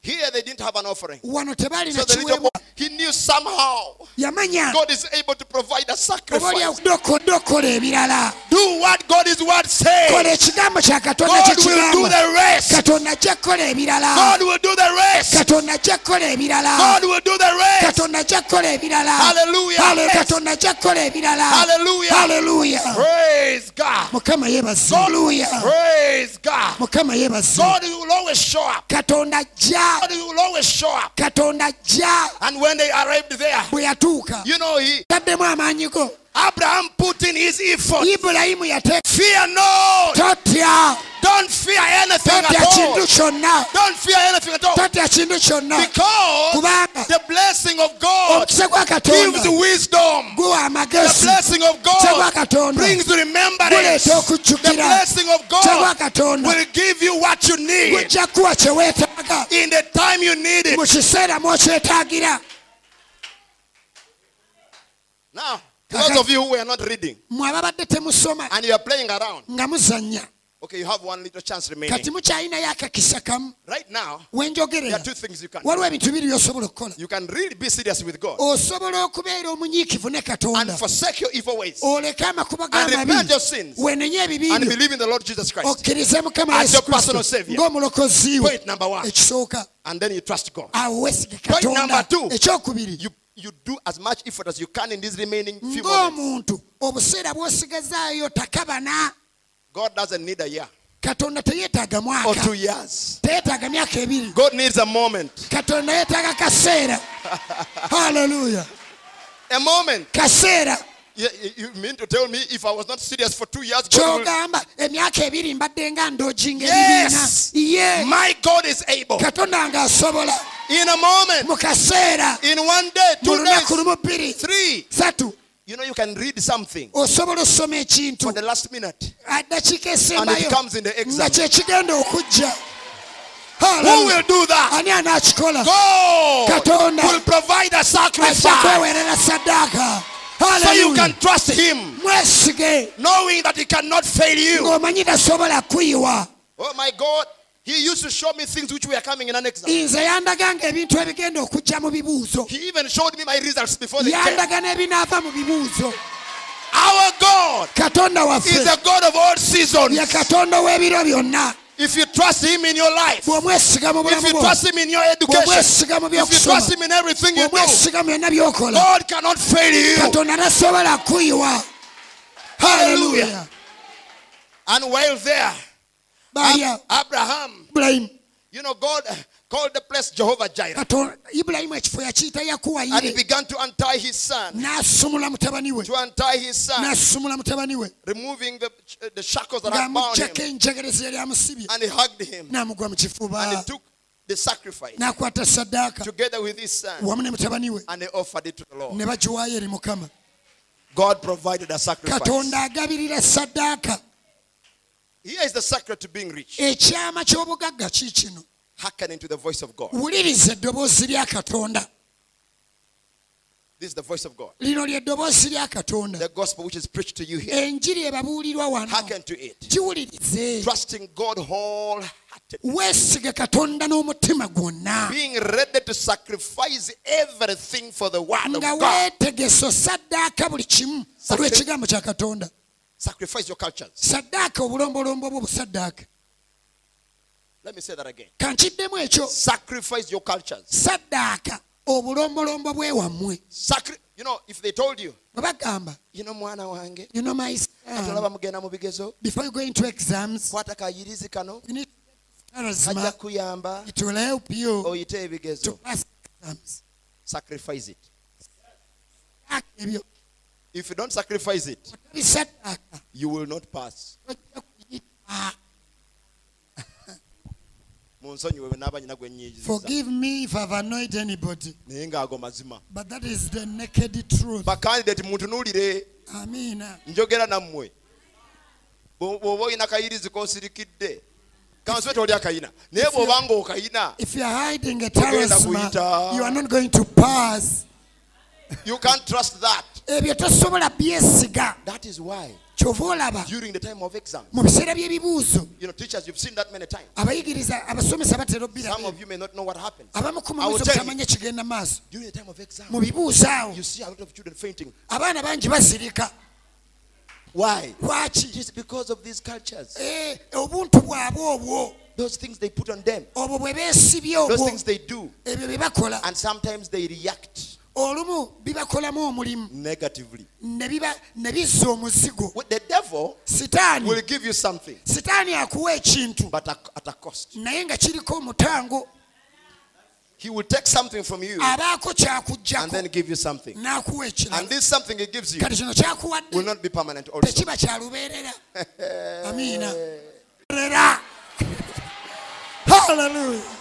here they didn't have an offering. So the little boy, he knew somehow God is able to provide a sacrifice. olyakodde okola ebirala Do what God's word says. God will do the rest. katonda ajja kukola ebirala God will do the rest. katonda ajja kukola ebirala God will do the rest. Katonda ajja kukola ebirala Hallelujah. Hale- Yes. katonda ajja ebirala Hallelujah. haleluya Praise God. mukama yebaze God, haleluya praise God. mukama yebaze God will always show up. katonda ajja God will always show up. katonda ajja And when they arrived there, bwe yatuuka you know, he taddemu amaanyi go Abraham put in his effort. Fear no. totya Don't fear anything at all. Don't fear anything at all. totya kintu kyonna Because the blessing of God gives wisdom. The blessing of God brings remembrance. The blessing of God will give you what you need. Gujja kuwa kye weetaaga. In the time you need it. Now, those of you who were not reading mmwe ababadde temusoma. and you are playing around, okay, you have one little chance remaining. kati mukyalinayo akakisa kamu Right now, there are two things you can waliwo do. ebintu biri by'osobola okukola You can really be serious with God osobola okubeera omunyiikivu ne and forsake your evil ways oleke amakuba and repent your sins wenenye ebibi and believe in the Lord Jesus Christ. okkirize mukama As your personal savior. ng'omulokozi we Point number one. ekisooka And then you trust God. awo Point number two. ekyokubiri You, you do as much effort as you can in these remaining few moments, ng'omuntu obuseera bw'osigazaayo takabana God doesn't need a year katonda teyeetaaga or mwaka two years. teyeetaaga myaka ebiri. God needs a moment. katonda yeetaaga kaseera. Haleluya A moment. kaseera. You, mean to tell me if I was not serious for two years, God will, kyogamba emyaka ebiri mbadde nga ndojinga Yes. ye my God is able. katonda ng'asobola In a moment, mu kaseera. In one day, mu two lunaku days, lumu bbiri. Three. satu You know, you can read something osobola osoma ekintu. for the last minute. And it comes in the exam. Who will do that? God will provide a sacrifice. So you can trust Him, knowing that He cannot fail you. ng'omanyi tasobola kuyiwa. Oh my God, He used to show me things which were coming in an exam. nze yandaga ebintu ebigenda okujja mu bibuuzo He even showed me my results before they came. yandaga n'ebinaava mu bibuuzo Our God katonda is waffe the God of all seasons. ye katonda w'ebiro byonna If you trust Him in your life, bw'omwesiga mu if bulamu you bwo trust Him in your education, bw'omwesiga mu if you trust Him in everything you do, bw'omwesiga mu byonna by'okola God cannot fail you. katonda tasobola kuyiwa Hallelujah. haleluya And while there, Ab- Abraham, you know, God called the place Jehovah Jireh. katonda ekifo yakiyita And he began to untie his son, n'asumula mutabani we. To untie his son, n'asumula mutabani we. Removing the, the shackles that had bound him. enjegere yali amusibye And he hugged him. n'amugwa mu kifuba And he took the sacrifice. N'akwata saddaaka together with his son. Wamu ne mutabani we. And he offered it to the Lord. ne bagiwaayo eri mukama. God provided a sacrifice. katonda agabirira saddaaka Here is the secret to being rich. ekyama ky'obugagga ki kino Hearkening to the voice of God. wuliriza eddoboozi lya katonda This is the voice of God. lino ly'eddoboozi lya katonda The gospel which is preached to you here. enjiri ebabuulirwa wano Hearken to it. Trusting God wholeheartedly. weesige katonda n'omutima gwonna Being ready to sacrifice everything for the word of nga God. weetegesa osaddaaka buli kimu olw'ekigambo kya katonda Sacrifice your cultures. saddaaka obulombolombo bwo busaddaaka Let me say that again. kankiddemu ekyo Sacrifice your cultures. saddaaka obulombolombo bwewammwe Sacri- you know, if they told you, bwe bagamba you know, mwana wange, you know my son, mugenda mu bigezo, before you go into exams kwata kayirizi kano, you need kajja kuyamba, it will help you oyite to ebigezo. pass exams Sacrifice it. Ebyo If you don't sacrifice it, you will not pass. ojja kuyita munsonyiwe bwe naaba nyina gwe nnyiijiza forgive me if i've annoyed anybody. Naye ng'ago mazima but that is the naked truth. Bakandidate muntunuulire amina. Njogera nammwe. Bwo- bw'oba olina kayirizi k'osirikidde kansibe toli akayina naye bw'oba ng'okayina if you are hiding a Togenda charisma kuyita. You are not going to you can't trust that. Ebyo tosobola byesiga. That is why kyova olaba during the time of exam mu biseera by'ebibuuzo. you know teachers you've seen that many times. Abayigiriza abasomesa batera some of you may not know what abamu ku I will mubuuzo tell you. butamanya kigenda maaso. during the time of exam mu bibuuzo awo. you see a lot of children fainting. Abaana bangi bazirika. Why? It lwaki is because of these cultures. Eh, obuntu bwabwe obwo. Those things they put on them. Obwo bwe beesibye those obwo things they do. Ebyo bye bakola. And sometimes they react olumu bibakolamu omulimu. Negatively. Ne bizza omuzigo. With the devil sitaani will give you something. Sitaani akuwa ekintu. Naye nga kiriko omutango. He will take something from you and then give you something. and this something he gives you kati kino kyakuwadde. will not be permanent also. Tekiba kyalubeerera. Amiina. Lubeerera. Hallelujah.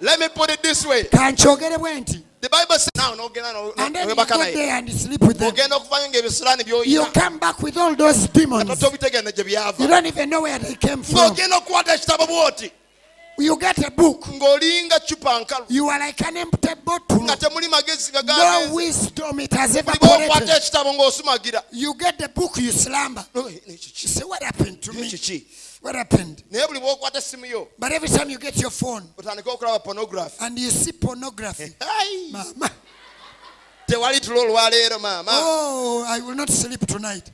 Let me put it this way kankyogere bwe nti the bible says now nogenda no- and then you go there and sleep with them ogenda okuvayo ngaebisiraani you come back with all those demons nga tobitegenda gye you don't even know where they came from ng'ogenda okukwata ekitabo bwoti you get a book ng'olinga cupa nkalu you are like an empty bottle nga temuli magezi no wisdom it has buli bwokwata evaporated ekitabo ng'osumagira you get the book you slumber No, eh, you say what happened to me what happened? Naye buli bwokwata essimu yo but every time you get your phone otandike okulaba pornography. and you see pornography mama. Tewali tulo olwaleero maama oh i will not sleep tonight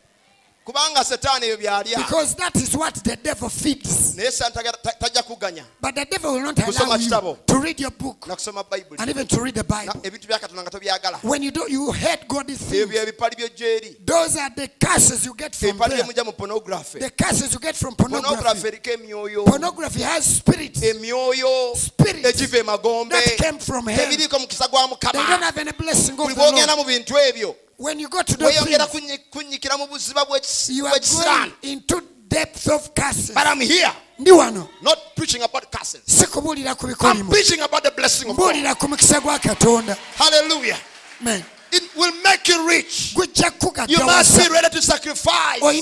kubanga setaani ebyo byalya because that is what the devil feeds. naye setaani tajja kuganya But the devil will not Kusoma allow you kitabo. to read your book nakusoma bayibuli and even to read the Bible. bya katonda nga tobyagala When you do, you hate God's ebyo things. bye bipali Those are the curses you get from ebipali byemujja mu pornography The curses you get from pornography pornography. eriko emyoyo has spirits. emyoyo Spirits egiva emagombe that came from hell. They tebiriiko mukisa gwa don't mukama have any blessing buli bwogenda mu bintu ebyo When you go to those weyongera kunyikira mu buziba bw'ekis- you are going bw'ekisiraani into depth of curses. but i'm here. Ndi wano not preaching about curses. Si kubuulira ku i'm preaching about the blessing of God. Mbuulira ku mukisa gwa katonda. Hallelujah. Amen. it will make you rich. You must be ready to sacrifice. Your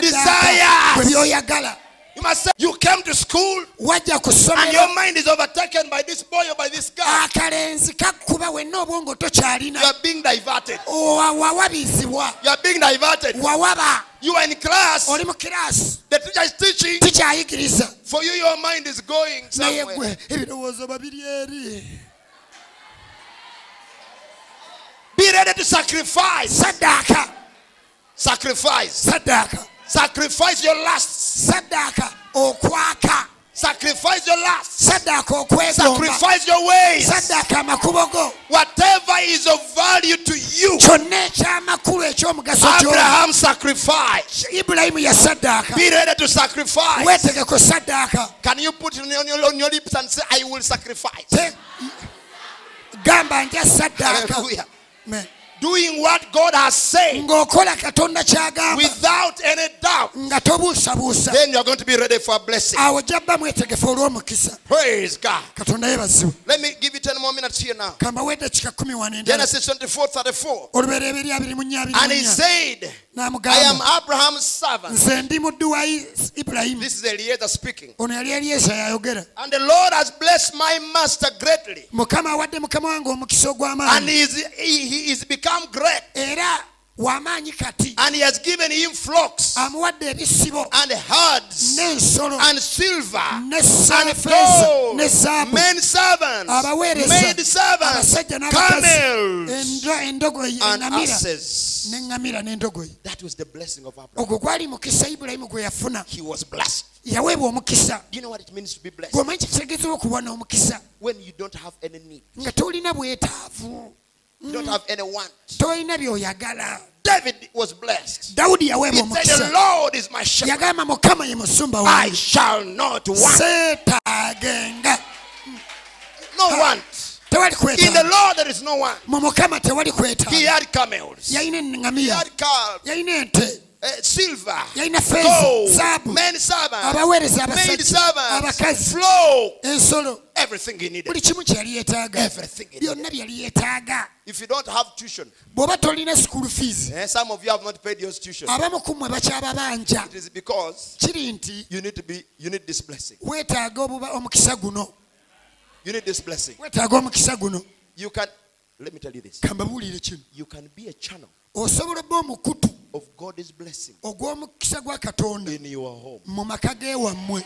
desires. You must say you came to school wajja and your mind is overtaken by this boy or by this girl. Akalenzi kakkuba wenna obwongo tokyalina. You are being diverted. Wawabizibwa you are being diverted. Wawaba you are in class. Oli mu kirasi the teacher is teaching. Tikyayigiriza. For you your mind is going naye somewhere. gwe ebirowoozo babiri eri. Be ready to sacrifice. Saddaaka sacrifice sacrifice your lusts saddaaka okwaka. Sacrifice your last. saddaaka okwegomba sacrifice your ways. Saddaaka amakubo go whatever is of value to you. Kyonna ekyamakulu ekyomugaso gyo abraham sacrificed ibulayimu yasaddaaka be ready to sacrifice. Weetegeko saddaaka can you put it on your, on your lips and say i will sacrifice gamba nja saddaaka Hallelujah. Amen. Doing what god has said ng'okola katonda kyagamba. without any doubt. Then you're going to be ready for a blessing. Awo jjabba mwetegefu olw'omukisa. Praise god. Let me give you 10 more minutes here now. Kambawedde kika kumi wano endala genesis 24 34 olubereberye abiri mu nnya abiri and he said i am abraham's servant. nze ndi muddu wa Is- ibulayimu this is eliezer speaking. Ono yali eryesa yayogera. And the lord has blessed my master greatly. Mukama awadde mukama wange omukisa and he is, he, he is become great. Era w'amaanyi kati. And he has given him flocks amuwadde ebisibo. and herds n'ensolo. and silver and gold, ne zaabu. Men servants, abaweereza maid servants, camels, and asses. n'eŋŋamira n'endogoyi. That was the blessing of Abraham. ogwo gwali mukisa ibulayimu gwe yafuna. He was blessed. yaweebwa omukisa. Do you know what it means to be blessed? kitegeeza okuba n'omukisa When you don't have any need, nga tolina bwetaavu you don't mm. have any want. David was blessed. dawudi He yaweebwa said, The Lord is my shepherd. yagamba mukama ye musumba I shall not want. seetaagenga No want. tewali In the Lord there is no want. mu mukama tewali He had camels. He yalina eŋŋamiya had calves, yalina ente silver, yalina feeza gold, zaabu men servants, abaweereza maid abasajja servants, abakazi flow, ensolo everything he needed. buli kimu kye yali yeetaaga Everything he needed. byonna byali yeetaaga If you don't have tuition, bw'oba tolina school fees eh, some of you have not paid your tuition. abamu ku mmwe bakyababanja It is because you need to be, you need this blessing. weetaaga obuba omukisa guno You need this blessing. weetaaga omukisa guno You can, let me tell you this. You can be a channel osobola obba omukutu ogw'omukisa gwa katonda mu maka ge wammwe.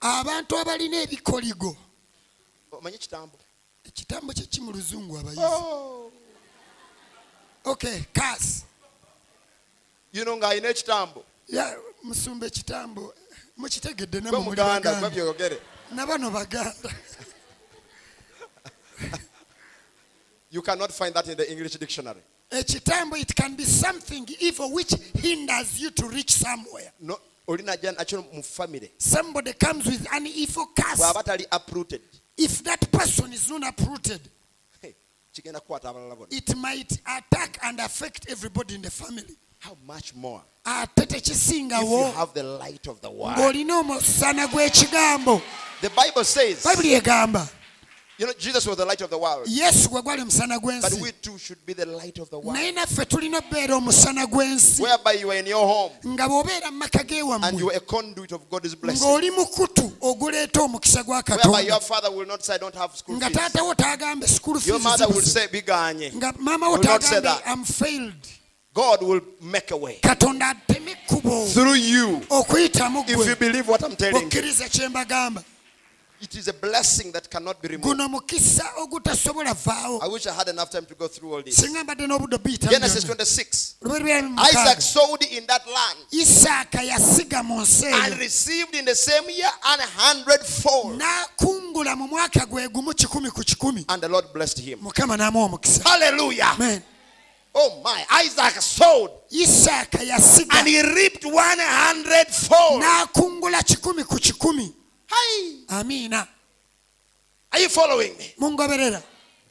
Abantu abalina ebikoligo. Omanyi ekitambo. Ekitambo kyeki mu luzungu abayizi? Okay cas yuno ng'alina ekitambo. Musumba ekitambo. Mukitegedde namuganda nabano baganda. You cannot find that in the English dictionary. ekitambo it can be something evil which hinders you to reach somewhere No, olina ajja nakyo mu family. somebody comes with an evil curse Bw'aba tali uprooted. if that person is not uprooted Hey, kigenda kukwata abalala bonna. it might attack and affect everybody in the family How much more ah, ate if you tekisingawo have the light of the word? ng'olina omusana gw'ekigambo The Bible says, bayibuli egamba you know, Jesus was the light of the world. yesu gwe gwali omusana But we too should be the light of the world. naye naffe tulina okubeera omusana gw'ensi Whereby you are in your home nga bw'obeera mu and you are a conduit of God's blessing. ng'oli mukutu oguleeta omukisa gwa Whereby your father will not say, I don't have school fees. taatawo tagambe sikulu Your mother will say, Biganye. nga maama wo will not say that. am failed God will make a way through you if you believe what I'm telling you. Okkiriza kye mbagamba It is a blessing that cannot be removed. guno mukisa ogutasobola vaawo I wish I had enough time to go through all this. singa mbadde n'obudde biyita Genesis 26. Isaac sowed in that land isaaka yasiga mu nsi and received in the same year an hundredfold. n'akungula mu mwaka gwe gumu kikumi And the Lord blessed him. mukama n'amuwa omukisa Hallelujah. Amen. Oh my. Isaac sowed and he reaped one hundredfold. Hi. amiina Are you following me? mungoberera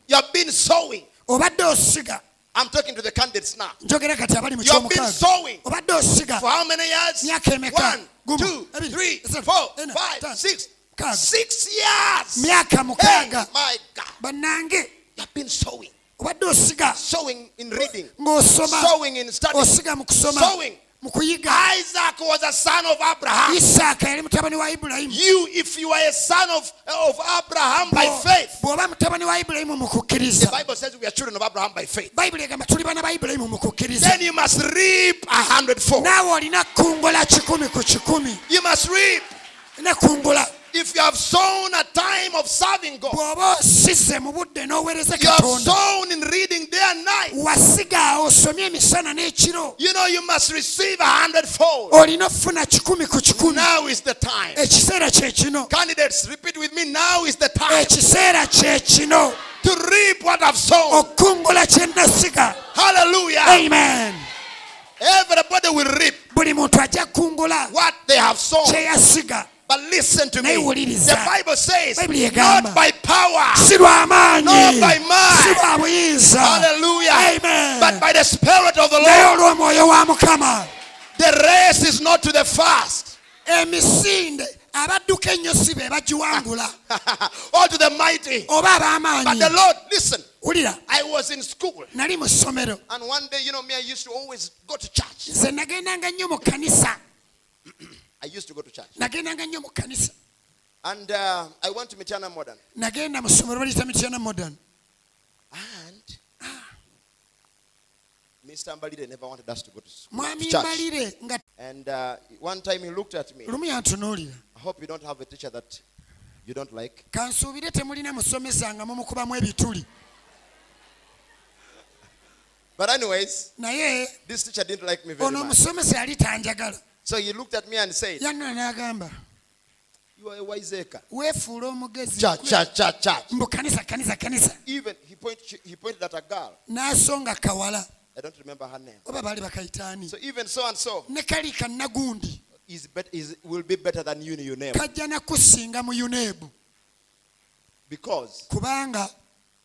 You have been sowing. obadde osiga I'm talking to the candidates now. njogera kati abali mu You have been sowing. obadde osiga For how many years? myaka emeka One, two, three, four, five, six. Six years. myaka Hey, mukaaga my God. bannange You have been sowing. obadde osiga Sowing in reading. ng'osoma Sowing in studying. osiga mu kusoma Sowing. Mu kuyiga Isaac was a son of Abraham. isaaka yali mutabani wa ibulayimu You, if you are a son of, of Abraham by faith, bw'oba mutabani wa ibulayimu mu the Bible says we are children of Abraham by faith. bayibuli egamba tuli baana ba ibulayimu mu kukkiriza Then you must reap a hundredfold. naawe olina kungula kikumi ku kikumi You must reap. ne kungula If you have sown a time of serving God, bw'oba osize mu budde n'oweereza you have sown in reading day and night. wasiga osomye emisana n'ekiro You know you must receive a hundredfold. olina okufuna kikumi ku kikumi Now is the time. ekiseera kye kino Candidates, repeat with me. Now is the time to reap what I've sown. Hallelujah. amen Everybody will reap buli muntu ajja kungula what they have sown. Kye yasiga But listen to me. The Bible says, not by power, Not by might. si lwa buyinza. Hallelujah, Amen. but by the Spirit of the Lord. olw'omwoyo wa mukama. The race is not to the fast, abadduka ennyo si be bagiwangula. Or to the mighty, oba but ab'amaanyi the Lord. Listen, wulira. I was in school, nali mu ssomero. And one day, you know me, I used to always go to church. nze nagendanga nnyo mu kkanisa I used to go to church. nagendanga nnyo mu kkanisa And uh, I went to Mityana Modern. nagenda mu ssomero baliyita mityana modern And Mr. Mbalire never wanted us to go to, school, mwami to church. mbalire nga And uh, one time he looked at me. lumu yantunuulira I hope you don't have a teacher that you don't like. kansuubire temulina musomesa nga mumukubamu ebituli But anyways, naye this teacher didn't like me very ono much. omusomesa yali tanjagala So he looked at me and said, yanna n'agamba You are a wiseacre. weefuula omugezi Church, church, church, church. mbu kanisa kanisa kanisa Even he, point, he pointed at a girl. n'asonga kawala I don't remember her name. oba baali bakayitaani So even so and so ne kali kannagundi is bet, is, will be better than you in your name. kajja nakusinga mu yuneebu Because kubanga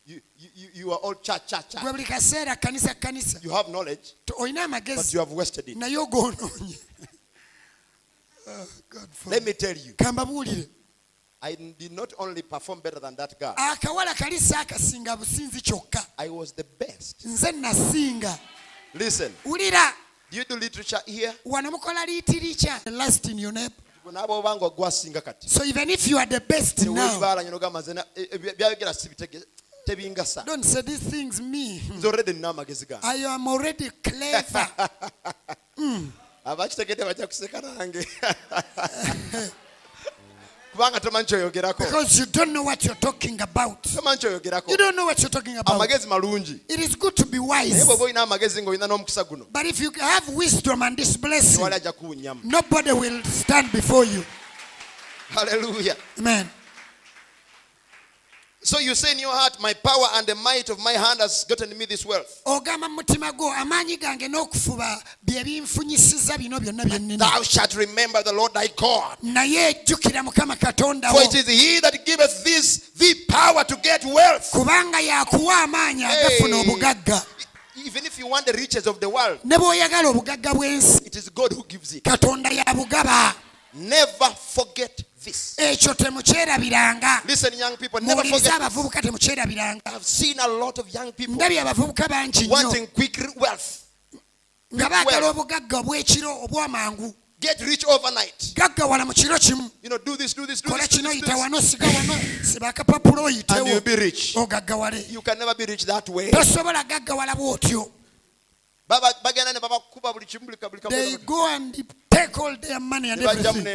you, you, you- you are all church, church, church. gwe buli kaseera kanisa kanisa You have knowledge, olina but amagezi you have wasted it. naye ogoonoonye Let me. tell you, kambabuulire I did not only perform better than that girl, akawala kali saakasinga businzi kyokka. I was the best. nze nasinga. Listen, wulira. Do you do literature here? wano mukola liitirica last in your name. Naaba obanga gwasinga kati. So even if you are the best now tewebibalanye nogamba nze na- byayogera sibitege tebingasa. don't say these things me nze already nina amagezi gange. I am already clever mm. Abakitegedde bajja kuseka nange. Kubanga tomanyi kyoyogerako because you don't know what you're talking about. Tomanyi kyoyogerako you don't know what you're talking about. Amagezi malungi. It is good to be naye wise olina amagezi ng'olina n'omukisa guno but if you have wisdom and this blessing tewali ajja kuwunyamu nobody will stand before you haleluya amen so you say in your heart my power and the might of my hand has gotten me this wealth. Ogamba mu mutima gwo amaanyi gange n'okufuba bye binfunyisiza bino byonna bye nnina. Thou shalt remember the lord thy god. Naye ejjukira mukama katonda for wo. it is he that giveth this thee power to get wealth. Kubanga yakuwa amaanyi agafuna Hey. obugagga. even if you want the riches of the world ne bw'oyagala obugagga bw'ensi it is god who gives it. Katonda yabugaba. Never forget this. ekyo temukyerabiranga muwuliriza abavubuka temukyerabiranga ndabye abavubuka bangi nnyo nga baagala obugagga obw'ekiro obw'amangu get rich overnight. You know, do this, do this, do this. Do this, this. And you'll be rich. You can never be rich that way. They go and take all their money and everything.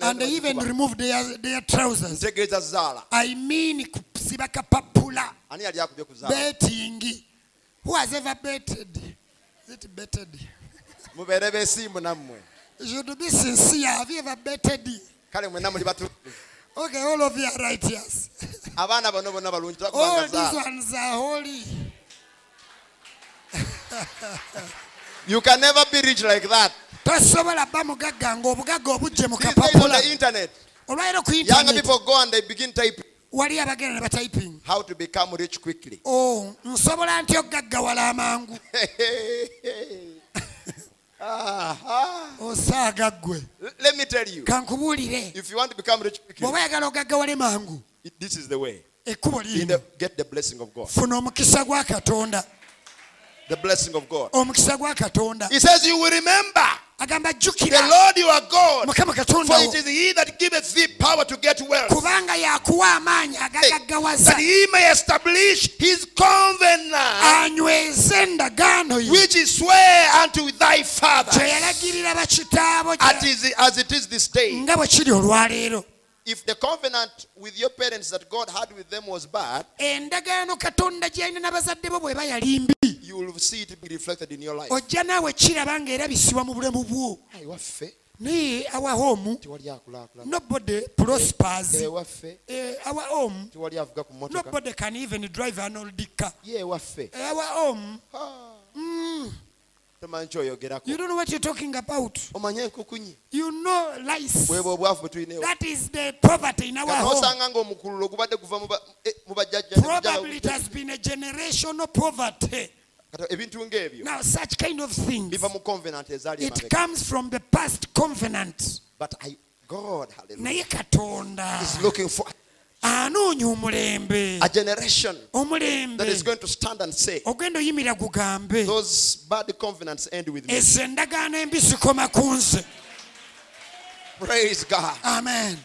and they even remove their, their trousers. I mean kusiba kapapula. Ani yali akubye ku zaala? Betting. Who has ever betted? Is it betted? Mubeere beesimbu nammwe. You should be sincere. Have you ever betted? Kale mwenna muli batu okay all of you are righteous. Abaana bano bonna balungi all these ones are holy you can never be rich like that. Tosobola bba mugagga ng'obugagga obujje mu kapapula. olwaliro ku internet wali abagenda ne batyping. How to become rich quickly. Oh nsobola ntya okugaggawala amangu? Osaaga ggwe. Kankubuulire. Bw'oba yagala ogaggawale mangu ekkubo lino funa omukisa gwa katonda. The blessing of God. Omukisa gwa katonda. He says you will remember the Lord your God for it is he that giveth thee power to get wealth. That he may establish his covenant anyweze endagaano ye which he sware unto thy kye fathers. Yalagirira bakitaabo as gye- it is- as it is this day nga bwe kiri olwaleero if the covenant with your parents that God had with them was bad endagaano katonda gyalina n'abazadde bo bw'eba yali mbi you will see it be reflected in your life. Ojja naawe kiraba ng'erabisibwa mu bulamu bwo. Ayi, waffe. Naye our home tewali akulaakulana. Nobody prospers. Ewaffe Eh, our home tewali avuga ku motoka nobody can even drive an old car. Ye ewaffe Eh, our home Ah, mm, tomanyi kyoyogerako you don't know what you're talking about. Omanye enkukunyi you know lice bwebwe obwavu bwe tulina that is the poverty in our home. osanga ng'omukululo gubadde guva mu ba- eh, bajjajja probably it has been a generational poverty. Ebintu ng'ebyo now such kind of things. Biva mu covenant ezaali it comes from the past covenant. But I, god hallelujah, is looking for anoonya omulembe? A generation that is going to stand and say ogenda oyimira gugambe those bad covenants end with me. Ezo endagaano embi zikoma ku nze. Praise god. Amen.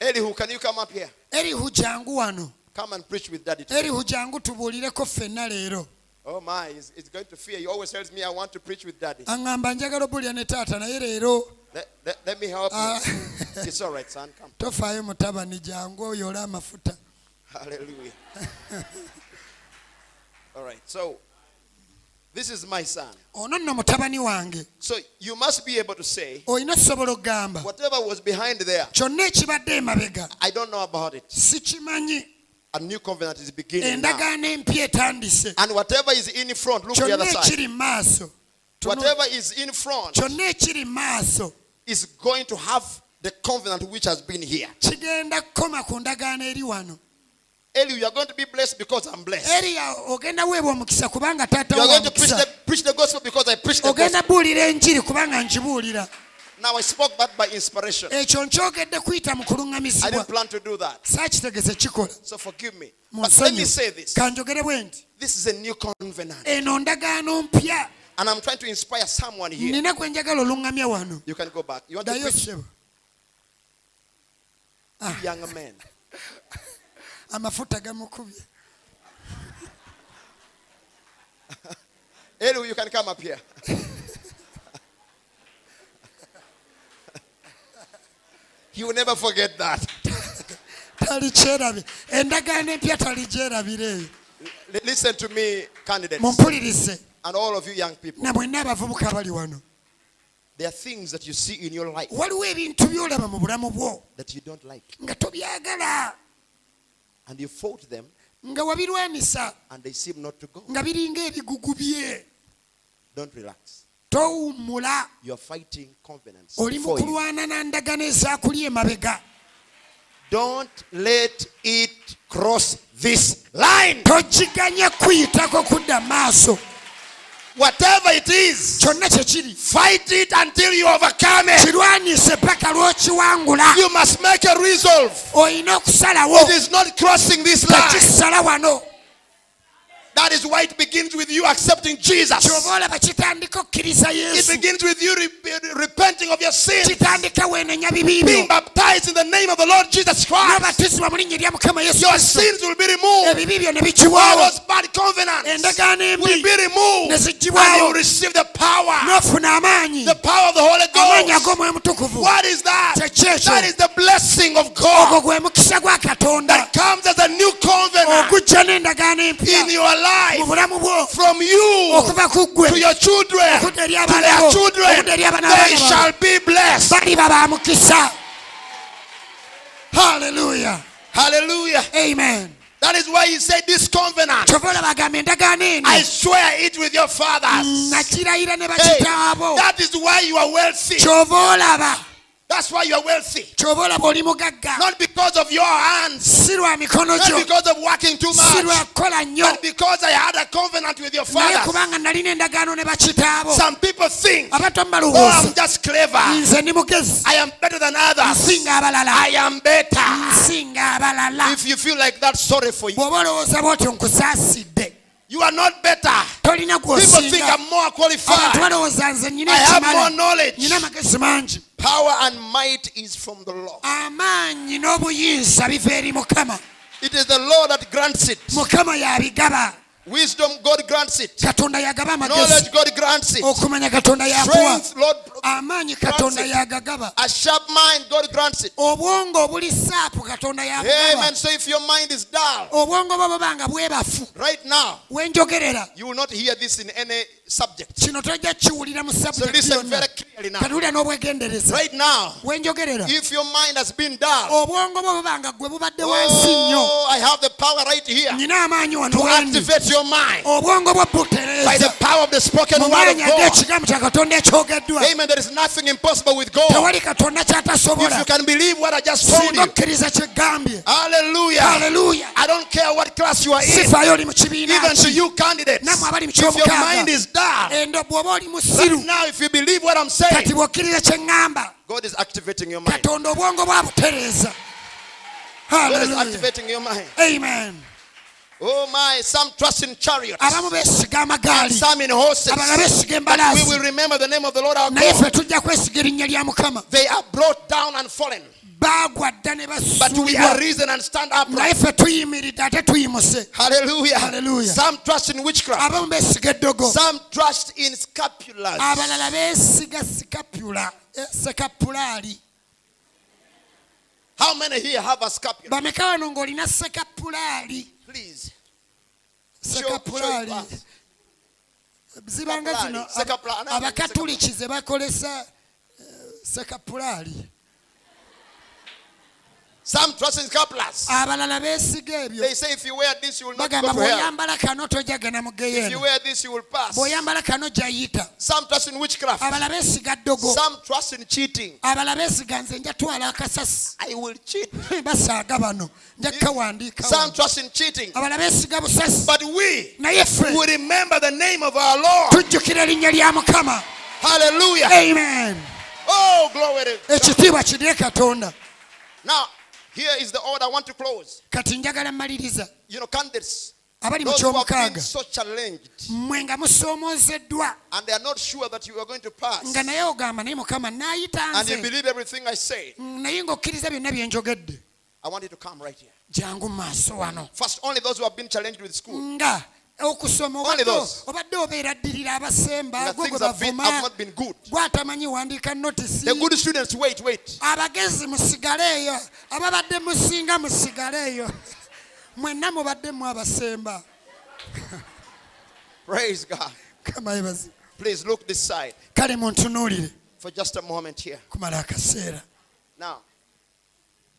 Elihu can you come up here? Elihu jangu wano. Come and preach with daddy elihu jangu tubuulireko ffenna leero oh my he's, going to fear. He always tells me i want to preach with daddy aŋŋamba njagala obuulira ne taata naye leero. Let, let, let me help Ah. you it's all right son. Come. Tofaayo mutabani jangu oyo ole amafuta. Hallelujah. All right so this is my son. Ono nno mutabani wange. So you must be able to say olina okusobola okugamba whatever was behind there kyonna ekibadde emabega i don't know about it. sikimanyi a new covenant is beginning now. endagaano empya etandise. And whatever is in front look to the other side. ekiri mu maaso Tuno- whatever is in front kyonna ekiri mu is going to have the covenant which has been here. Kigenda kukoma ku ndagaano eri wano. Eli, you are going to be blessed because I'm blessed. eriya ogenda weebwa omukisa kubanga taata You are going to preach the, preach the gospel because I preach the gospel. Buulira enjiri kubanga nkibuulira Now I spoke that by inspiration. ekyo nkyogedde kuyita mu I didn't plan to do that. saakitegese kikola So forgive me. But let me say this. kanjogere bwe nti This is a new covenant. eno ndagaano mpya And I'm trying to inspire someone here. nina gwe njagala oluŋŋamya wano You can go back. You want to ddayo preach ssebo to ah. young men. amafuta gamukubye you can come up here. he will never forget that. talikyerabye endagaano empya taligyerabira eyo L- Listen to me, candidates, mumpulirize. And all of you young people. na mwenna abavubuka abali wano. There are things that you see in your life waliwo ebintu by'olaba mu bulamu that you don't like, and you fought them, and they seem not to go. nga biringa ebigugu bye. Don't relax. Towummula oli mu kulwana na ndagano ezakuli emabega Don't let it cross this line. togiganye kuyitako kudda maaso Whatever it is, kyonna kye kiri fight it until you overcome it. kirwanise paka lw'okiwangula You must make a resolve. olina okusalawo It is not crossing this line. tekisala wano That is why it begins with you accepting Jesus. kyoba olaba kitandika okukkiriza It begins with you re- repenting of your sins, kitandika weenenya bibi being baptized in the name of the Lord Jesus Christ. n'obatizibwa mu linnya lya mukama yesu Your sins will be removed. ebibi byo ne All those bad covenants will be removed. And you will receive the power. The power of the Holy Ghost. What is that? That is the blessing of God gwe mukisa gwa katonda that comes as a new covenant in your mu life from you to your children, to their children. okudda eri abaana They shall be blessed. baliba ba mukisa haleluya Hallelujah. amen That is why he said this covenant. kyova olaba agamba endagaano eno I swear it with your fathers. Hey, that is why you are wealthy. That's why you are wealthy. kyova olaba oli mugagga Not because of your hands, si lwa mikono not because of working too much, but because I had a covenant with your naye fathers. kubanga nalina endagaano ne bakitaabo Some people think, oh, I'm just clever. nze ndi mugezi I am better than others. I am better. If you feel like that, sorry for you. Bw'oba olowooza bwotyo nkusaasidde You are not better. People think I'm more qualified. balowooza nze nyina I have more knowledge. nyina amagezi mangi Power and might is from the Lord. amaanyi n'obuyinza biva eri mukama It is the Lord that grants it. Wisdom, God grants it. katonda yagaba amagezi Knowledge, God grants it. okumanya katonda yakuwa Strength, Lord. amaanyi katonda Grants it. yagagaba A sharp mind, God grants it. obwongo obuli saapu katonda yabugaba Amen. So if your mind is dull, obwongo bwo bubanga bwebafu right now, wenjogerera you will not hear this in any subject. kino tojja kiwulira mu So listen very clearly now. katuwulira n'obwegendereza Right now, wenjogerera if your mind has been dull, obwongo bwo bubanga gwe bubadde wansi oh, nnyo oh, I have the power right here nyina amaanyi wano to activate your mind obwongo bwo by the power of the spoken word of God. ag'ekigambo kya katonda ekyogeddwa Amen. There is nothing impossible with God. tewali katonda If you kyatasobola can believe what I just told singa you. kyegambye Hallelujah. haleluya I don't care what class you are in. sifaayo oli mu kibiina Even to you candidates. nammwe abali mu If your kyomukaaga mind is dull, endo bw'oba oli musiru now if you believe what I'm saying, kati bw'okkiriza kye ŋŋamba. God is activating your mind. katonda obwongo bwabutereeza God is activating your mind. amen. Oh my, some trust in chariots, and some in horses. But we will remember the name of the Lord our God. ffe tujja kwesiga erinnya lya mukama. They are brought down and fallen, baagwa dda ne but we are basuulibwa risen and stand naye upright. ffe tuyimiridde ate tuyimuse Hallelujah. Hallelujah. Some trust in witchcraft. abamu beesiga eddogo Some trust in scapulas. abalala beesiga sikapula eh, sekapulaali How many here have a scapula? bameka wano ng'olina sekapulaali Please. Sekapulaali zibanga zino abakatuliki ze bakolesa eh, sekapulaali Some trust in scapulas. abalala beesiga ebyo They say if you wear this, you will not go to hell. bw'oyambala kano tojja genda mu If you geyeeno wear this, you will pass. bw'oyambala kano jayita Some trust in witchcraft. beesiga ddogo Some trust in cheating. beesiga nze nja akasasi I will cheat. basaaga bano nja Some trust in cheating. beesiga busasi But we naye ffe will remember the name of our Lord. tujjukira erinnya lya mukama Hallelujah. amen Oh, glory to ekitiibwa katonda Now, here is the order I want to close. kati njagala mmaliriza You know, candidates, abali mu those who have been kyomukaaga so challenged. Mmwe nga musoomoozeddwa and they are not sure that you are going to pass, nga naye ogamba naye mukama you nze. Believe everything I say, mm, naye ng'okkiriza byonna bye njogedde. I want you to come right here. jangu mu maaso wano. First, only those who have been challenged with school. nga okusoma obadde obeera ddirira abasemba gwe gwe bavuma. gwatamanyi wandiika notisi abagezi musigale eyo. Ababadde musinga musigale eyo. Mwenna mubaddemu abasemba. Praise God. Please look this side. For just a moment here. Now,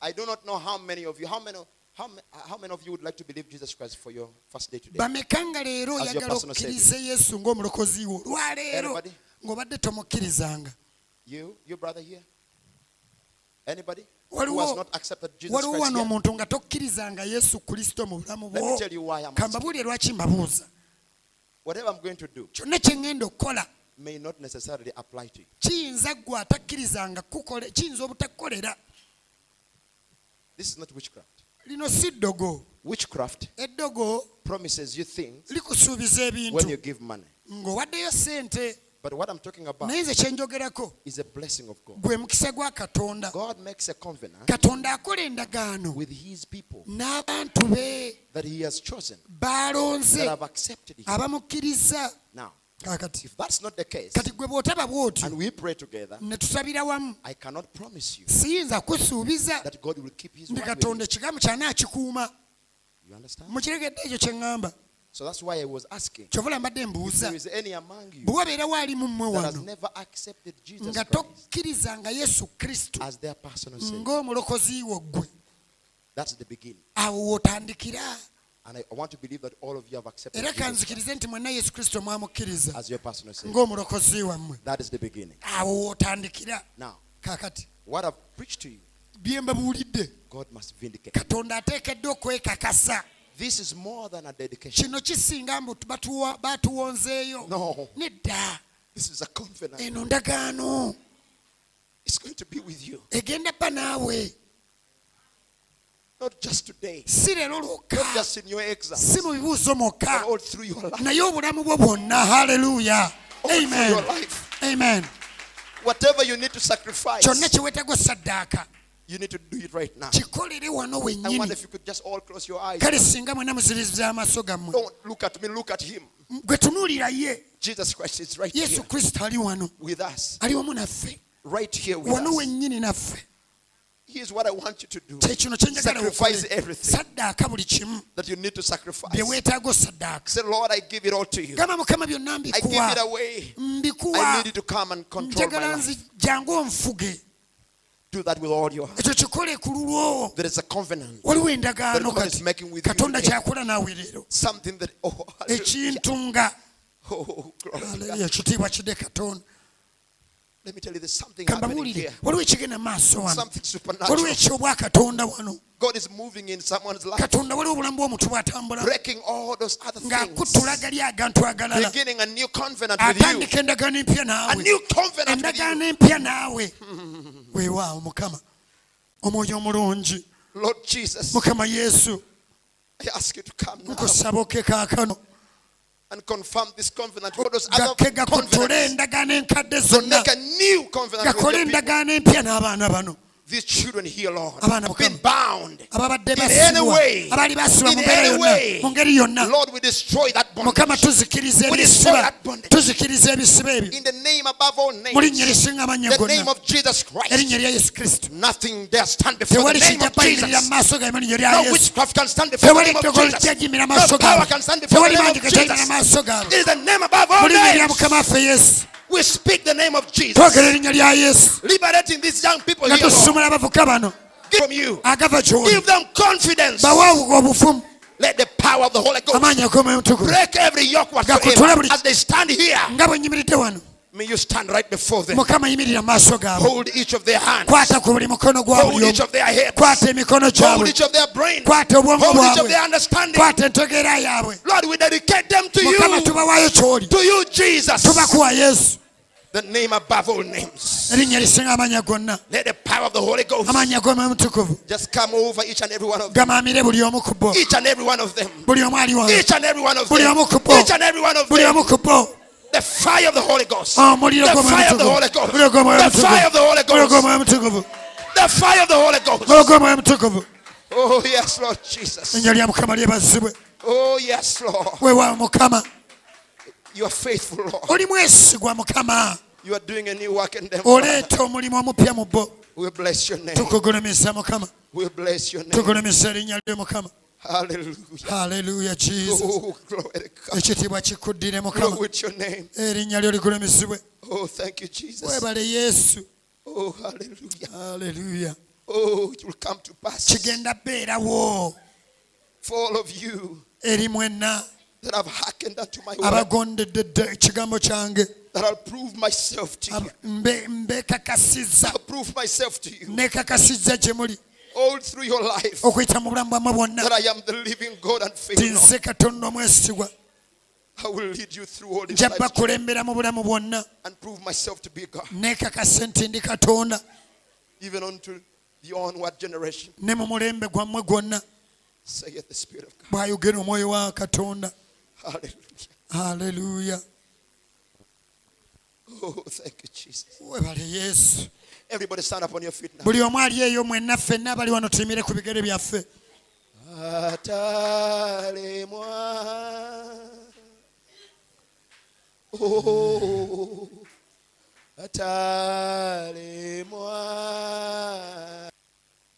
I do not know how many of you, how many, how, how many of you would like to believe Jesus Christ for your first day today? bameka nga leero As your oyagala personal okkiriza yesu ng'omulokozi wo lwaleero Anybody? ng'obadde tomukkirizanga You, your brother here? Anybody who has waliwo not accepted Jesus waliwo Christ wano yet? omuntu nga tokkirizanga yesu kristo mu bulamu Let me bwo tell you why I'm asking. kambabuulire lwaki mbabuuza Whatever I'm going to do kyonna kye ŋŋenda okukola may not necessarily apply to you. kiyinza ggwe atakkirizanga kukole kiyinza obutakukolera This is not witchcraft. Lino si ddogo Witchcraft eddogo promises you things likusuubiza when ebintu you give money. ng'owaddeyo sente But what I'm talking about naye nze kyenjogerako is a blessing of God. gwe mukisa gwa katonda God makes a covenant katonda akola endagaano with his people n'abantu be that he has chosen, that baalonze have accepted him. abamukkiriza Now, kakati. Kati gwe bw'otaba bw'otyo ne tusabira wamu. Siyinza kusuubiza nti katonda ekigambo kyanaakikuuma mukiregedde ekyo kye ŋŋamba. So that's why I was asking. If there is any among you that has never accepted Jesus Christ as their personal Savior, that's the beginning. And I want to believe that all of you have accepted era kanzikirize nti mwenna yesu kristo mwamukkiriza as your personal Savior. ng'omulokozi wammwe That is the beginning. awo wootandikira Now, kaakati what I've preached to you, bye mbabuulidde God must vindicate. katonda ateekeddwa okwekakasa This is more than a dedication. kino kisinga mbu batuwa- batuwonzeeyo No, nedda this is a covenant. eno ndagaano It's going to be with you. egenda bba naawe Not just today, si leero lwokka not just in your exams, si mu bibuuzo but mwokka all through your life. naye obulamu bwo bwonna haleluya amen. amen. Whatever you need to sacrifice, kyonna kiweetagwa saddaaka you need to do it right now. I wonder if you could just all close your eyes. kale singa mwena muziriza amaaso gammwe. Don't look at me, look at him. gwe tunuulira ye. Jesus Christ is right here wano. with us. ali wamu naffe. Right here with us. Here's what I want you to do. Sacrifice everything saddaaka buli kimu that you need to sacrifice. bye weetaaga osaddaaka Say, Lord, I give it all to you. gamba mukama byonna I give it away. I need you to come and control my life. nzi jangu onfuge Do that with all your heart. ekyo kikole ku lulwo There is a covenant. waliwo That endagaano God is kati making with you katonda kyakola naawe leero Something that, oh, hallelujah. ekintu nga oh glory to God. Haleluya, ekitiibwa kidde katonda Let me tell you, there's something happening kambabuulire here. waliwo ekigenda maaso wano? Waliwo ekyobwakatonda wano? God is moving in someone's life, katonda waliwo obulamu bw'omuntu bw'atambula. Breaking all those other things, gali agantu agalala beginning a new covenant with you. atandika endagaano empya A naawe new covenant with you. endagaano empya naawe. Weewaawo mukama omwoyo omulungi. Lord Jesus, mukama yesu. I ask you to come now. Nkusaba oke kaakano and confirm this covenant with those other covenants. endagaano enkadde And zonna make a new covenant with your people. Endagaano empya n'abaana bano These children here, Lord, have been bound. In any way, in any way, mu ngeri yonna Lord, we destroy that bondage. We destroy that bondage. tuzikiriza ebisiba ebyo In the name above all names, the name of Jesus Christ. erinnya lya yesu kristo Nothing dare stand before the name of Jesus. maaso gawe mu linnya lya No witchcraft can stand before the name of Jesus. No power can stand before the name of Jesus. It is the name above all mu linnya lya names. Mukama waffe yesu We speak the name of Jesus. twogera erinnya lya yesu Liberating these young people nga here, Lord. tusumula abavuka bano Give from you. agava gy'oli Give them confidence. obufumu Let the power of the Holy Ghost amaanyi ag'omwoyo mutukuvu break every yoke whatsoever. buli- As they stand here, nga bwe nyimiridde wano may you stand right before them. mukama yimirira mu maaso gaabwe Hold each of their hands. kwata ku buli mukono gwa Hold each of their heads. kwata emikono Hold gyabwe each of their brains. kwata obwongo Hold each of bwabwe their understanding. kwata entegeera yaabwe Lord, we dedicate them to mukama you. tubawaayo ky'oli To you, Jesus. tubakuwa yesu The name above all names. erinnya lisinga amanya gonna Let the power of the Holy Ghost amanya g'omwoyo mutukuvu just come over each and every one of them. gamaamire buli omu ku bo Each and every one of them. buli omu ali wano Each and every one of them. ku Each and every one of them. Omu ku bo The fire of the Holy Ghost. The fire of the Holy Ghost. The fire of the Holy Ghost. The fire of the Holy Ghost. muliro gw'omwoyo mutukuvu Oh, yes, Lord Jesus. erinnya lya mukama lyebazibwe Oh, yes, Lord. You are faithful, Lord. oli mwesigwa mukama You are doing a new work in them. oleeta omulimu omupya mu bo We bless your name. We bless your name. Tugulumisa erinnya lye mukama Hallelujah. haleluya jesus Oh, glory to God. ekitiibwa kikuddire mukama with your name. erinnya lyo ligulumisibwe Oh, thank you, Jesus. webale yesu Oh, hallelujah. haleluya Oh, it will come to pass kigenda beerawo for all of you eri mwenna that have hearkened unto my word, abagondedde ekigambo kyange that I'll prove myself to you. Ab- mbe- mbekakasizza I'll prove myself to you nekakasizza gye muli all through your life okuyita mu bulamu bwammwe bwonna. that I am the living God and faithful. ti nze katonda omwesigwa I will lead you through all this nja bakulembera mu bulamu bwonna. and prove myself to be God, nti ndi katonda. Even unto the onward generation, ne mu mulembe gwammwe gwonna. The Spirit of God. bw'ayogera omwoyo wa katonda. Hallelujah. haleluya Oh, thank you, Jesus. webale yesu Everybody stand up on your feet now. buli omu ali eyo mwenna ffenna wano tuyimire ku bigere byaffe. Atalemwa atalemwa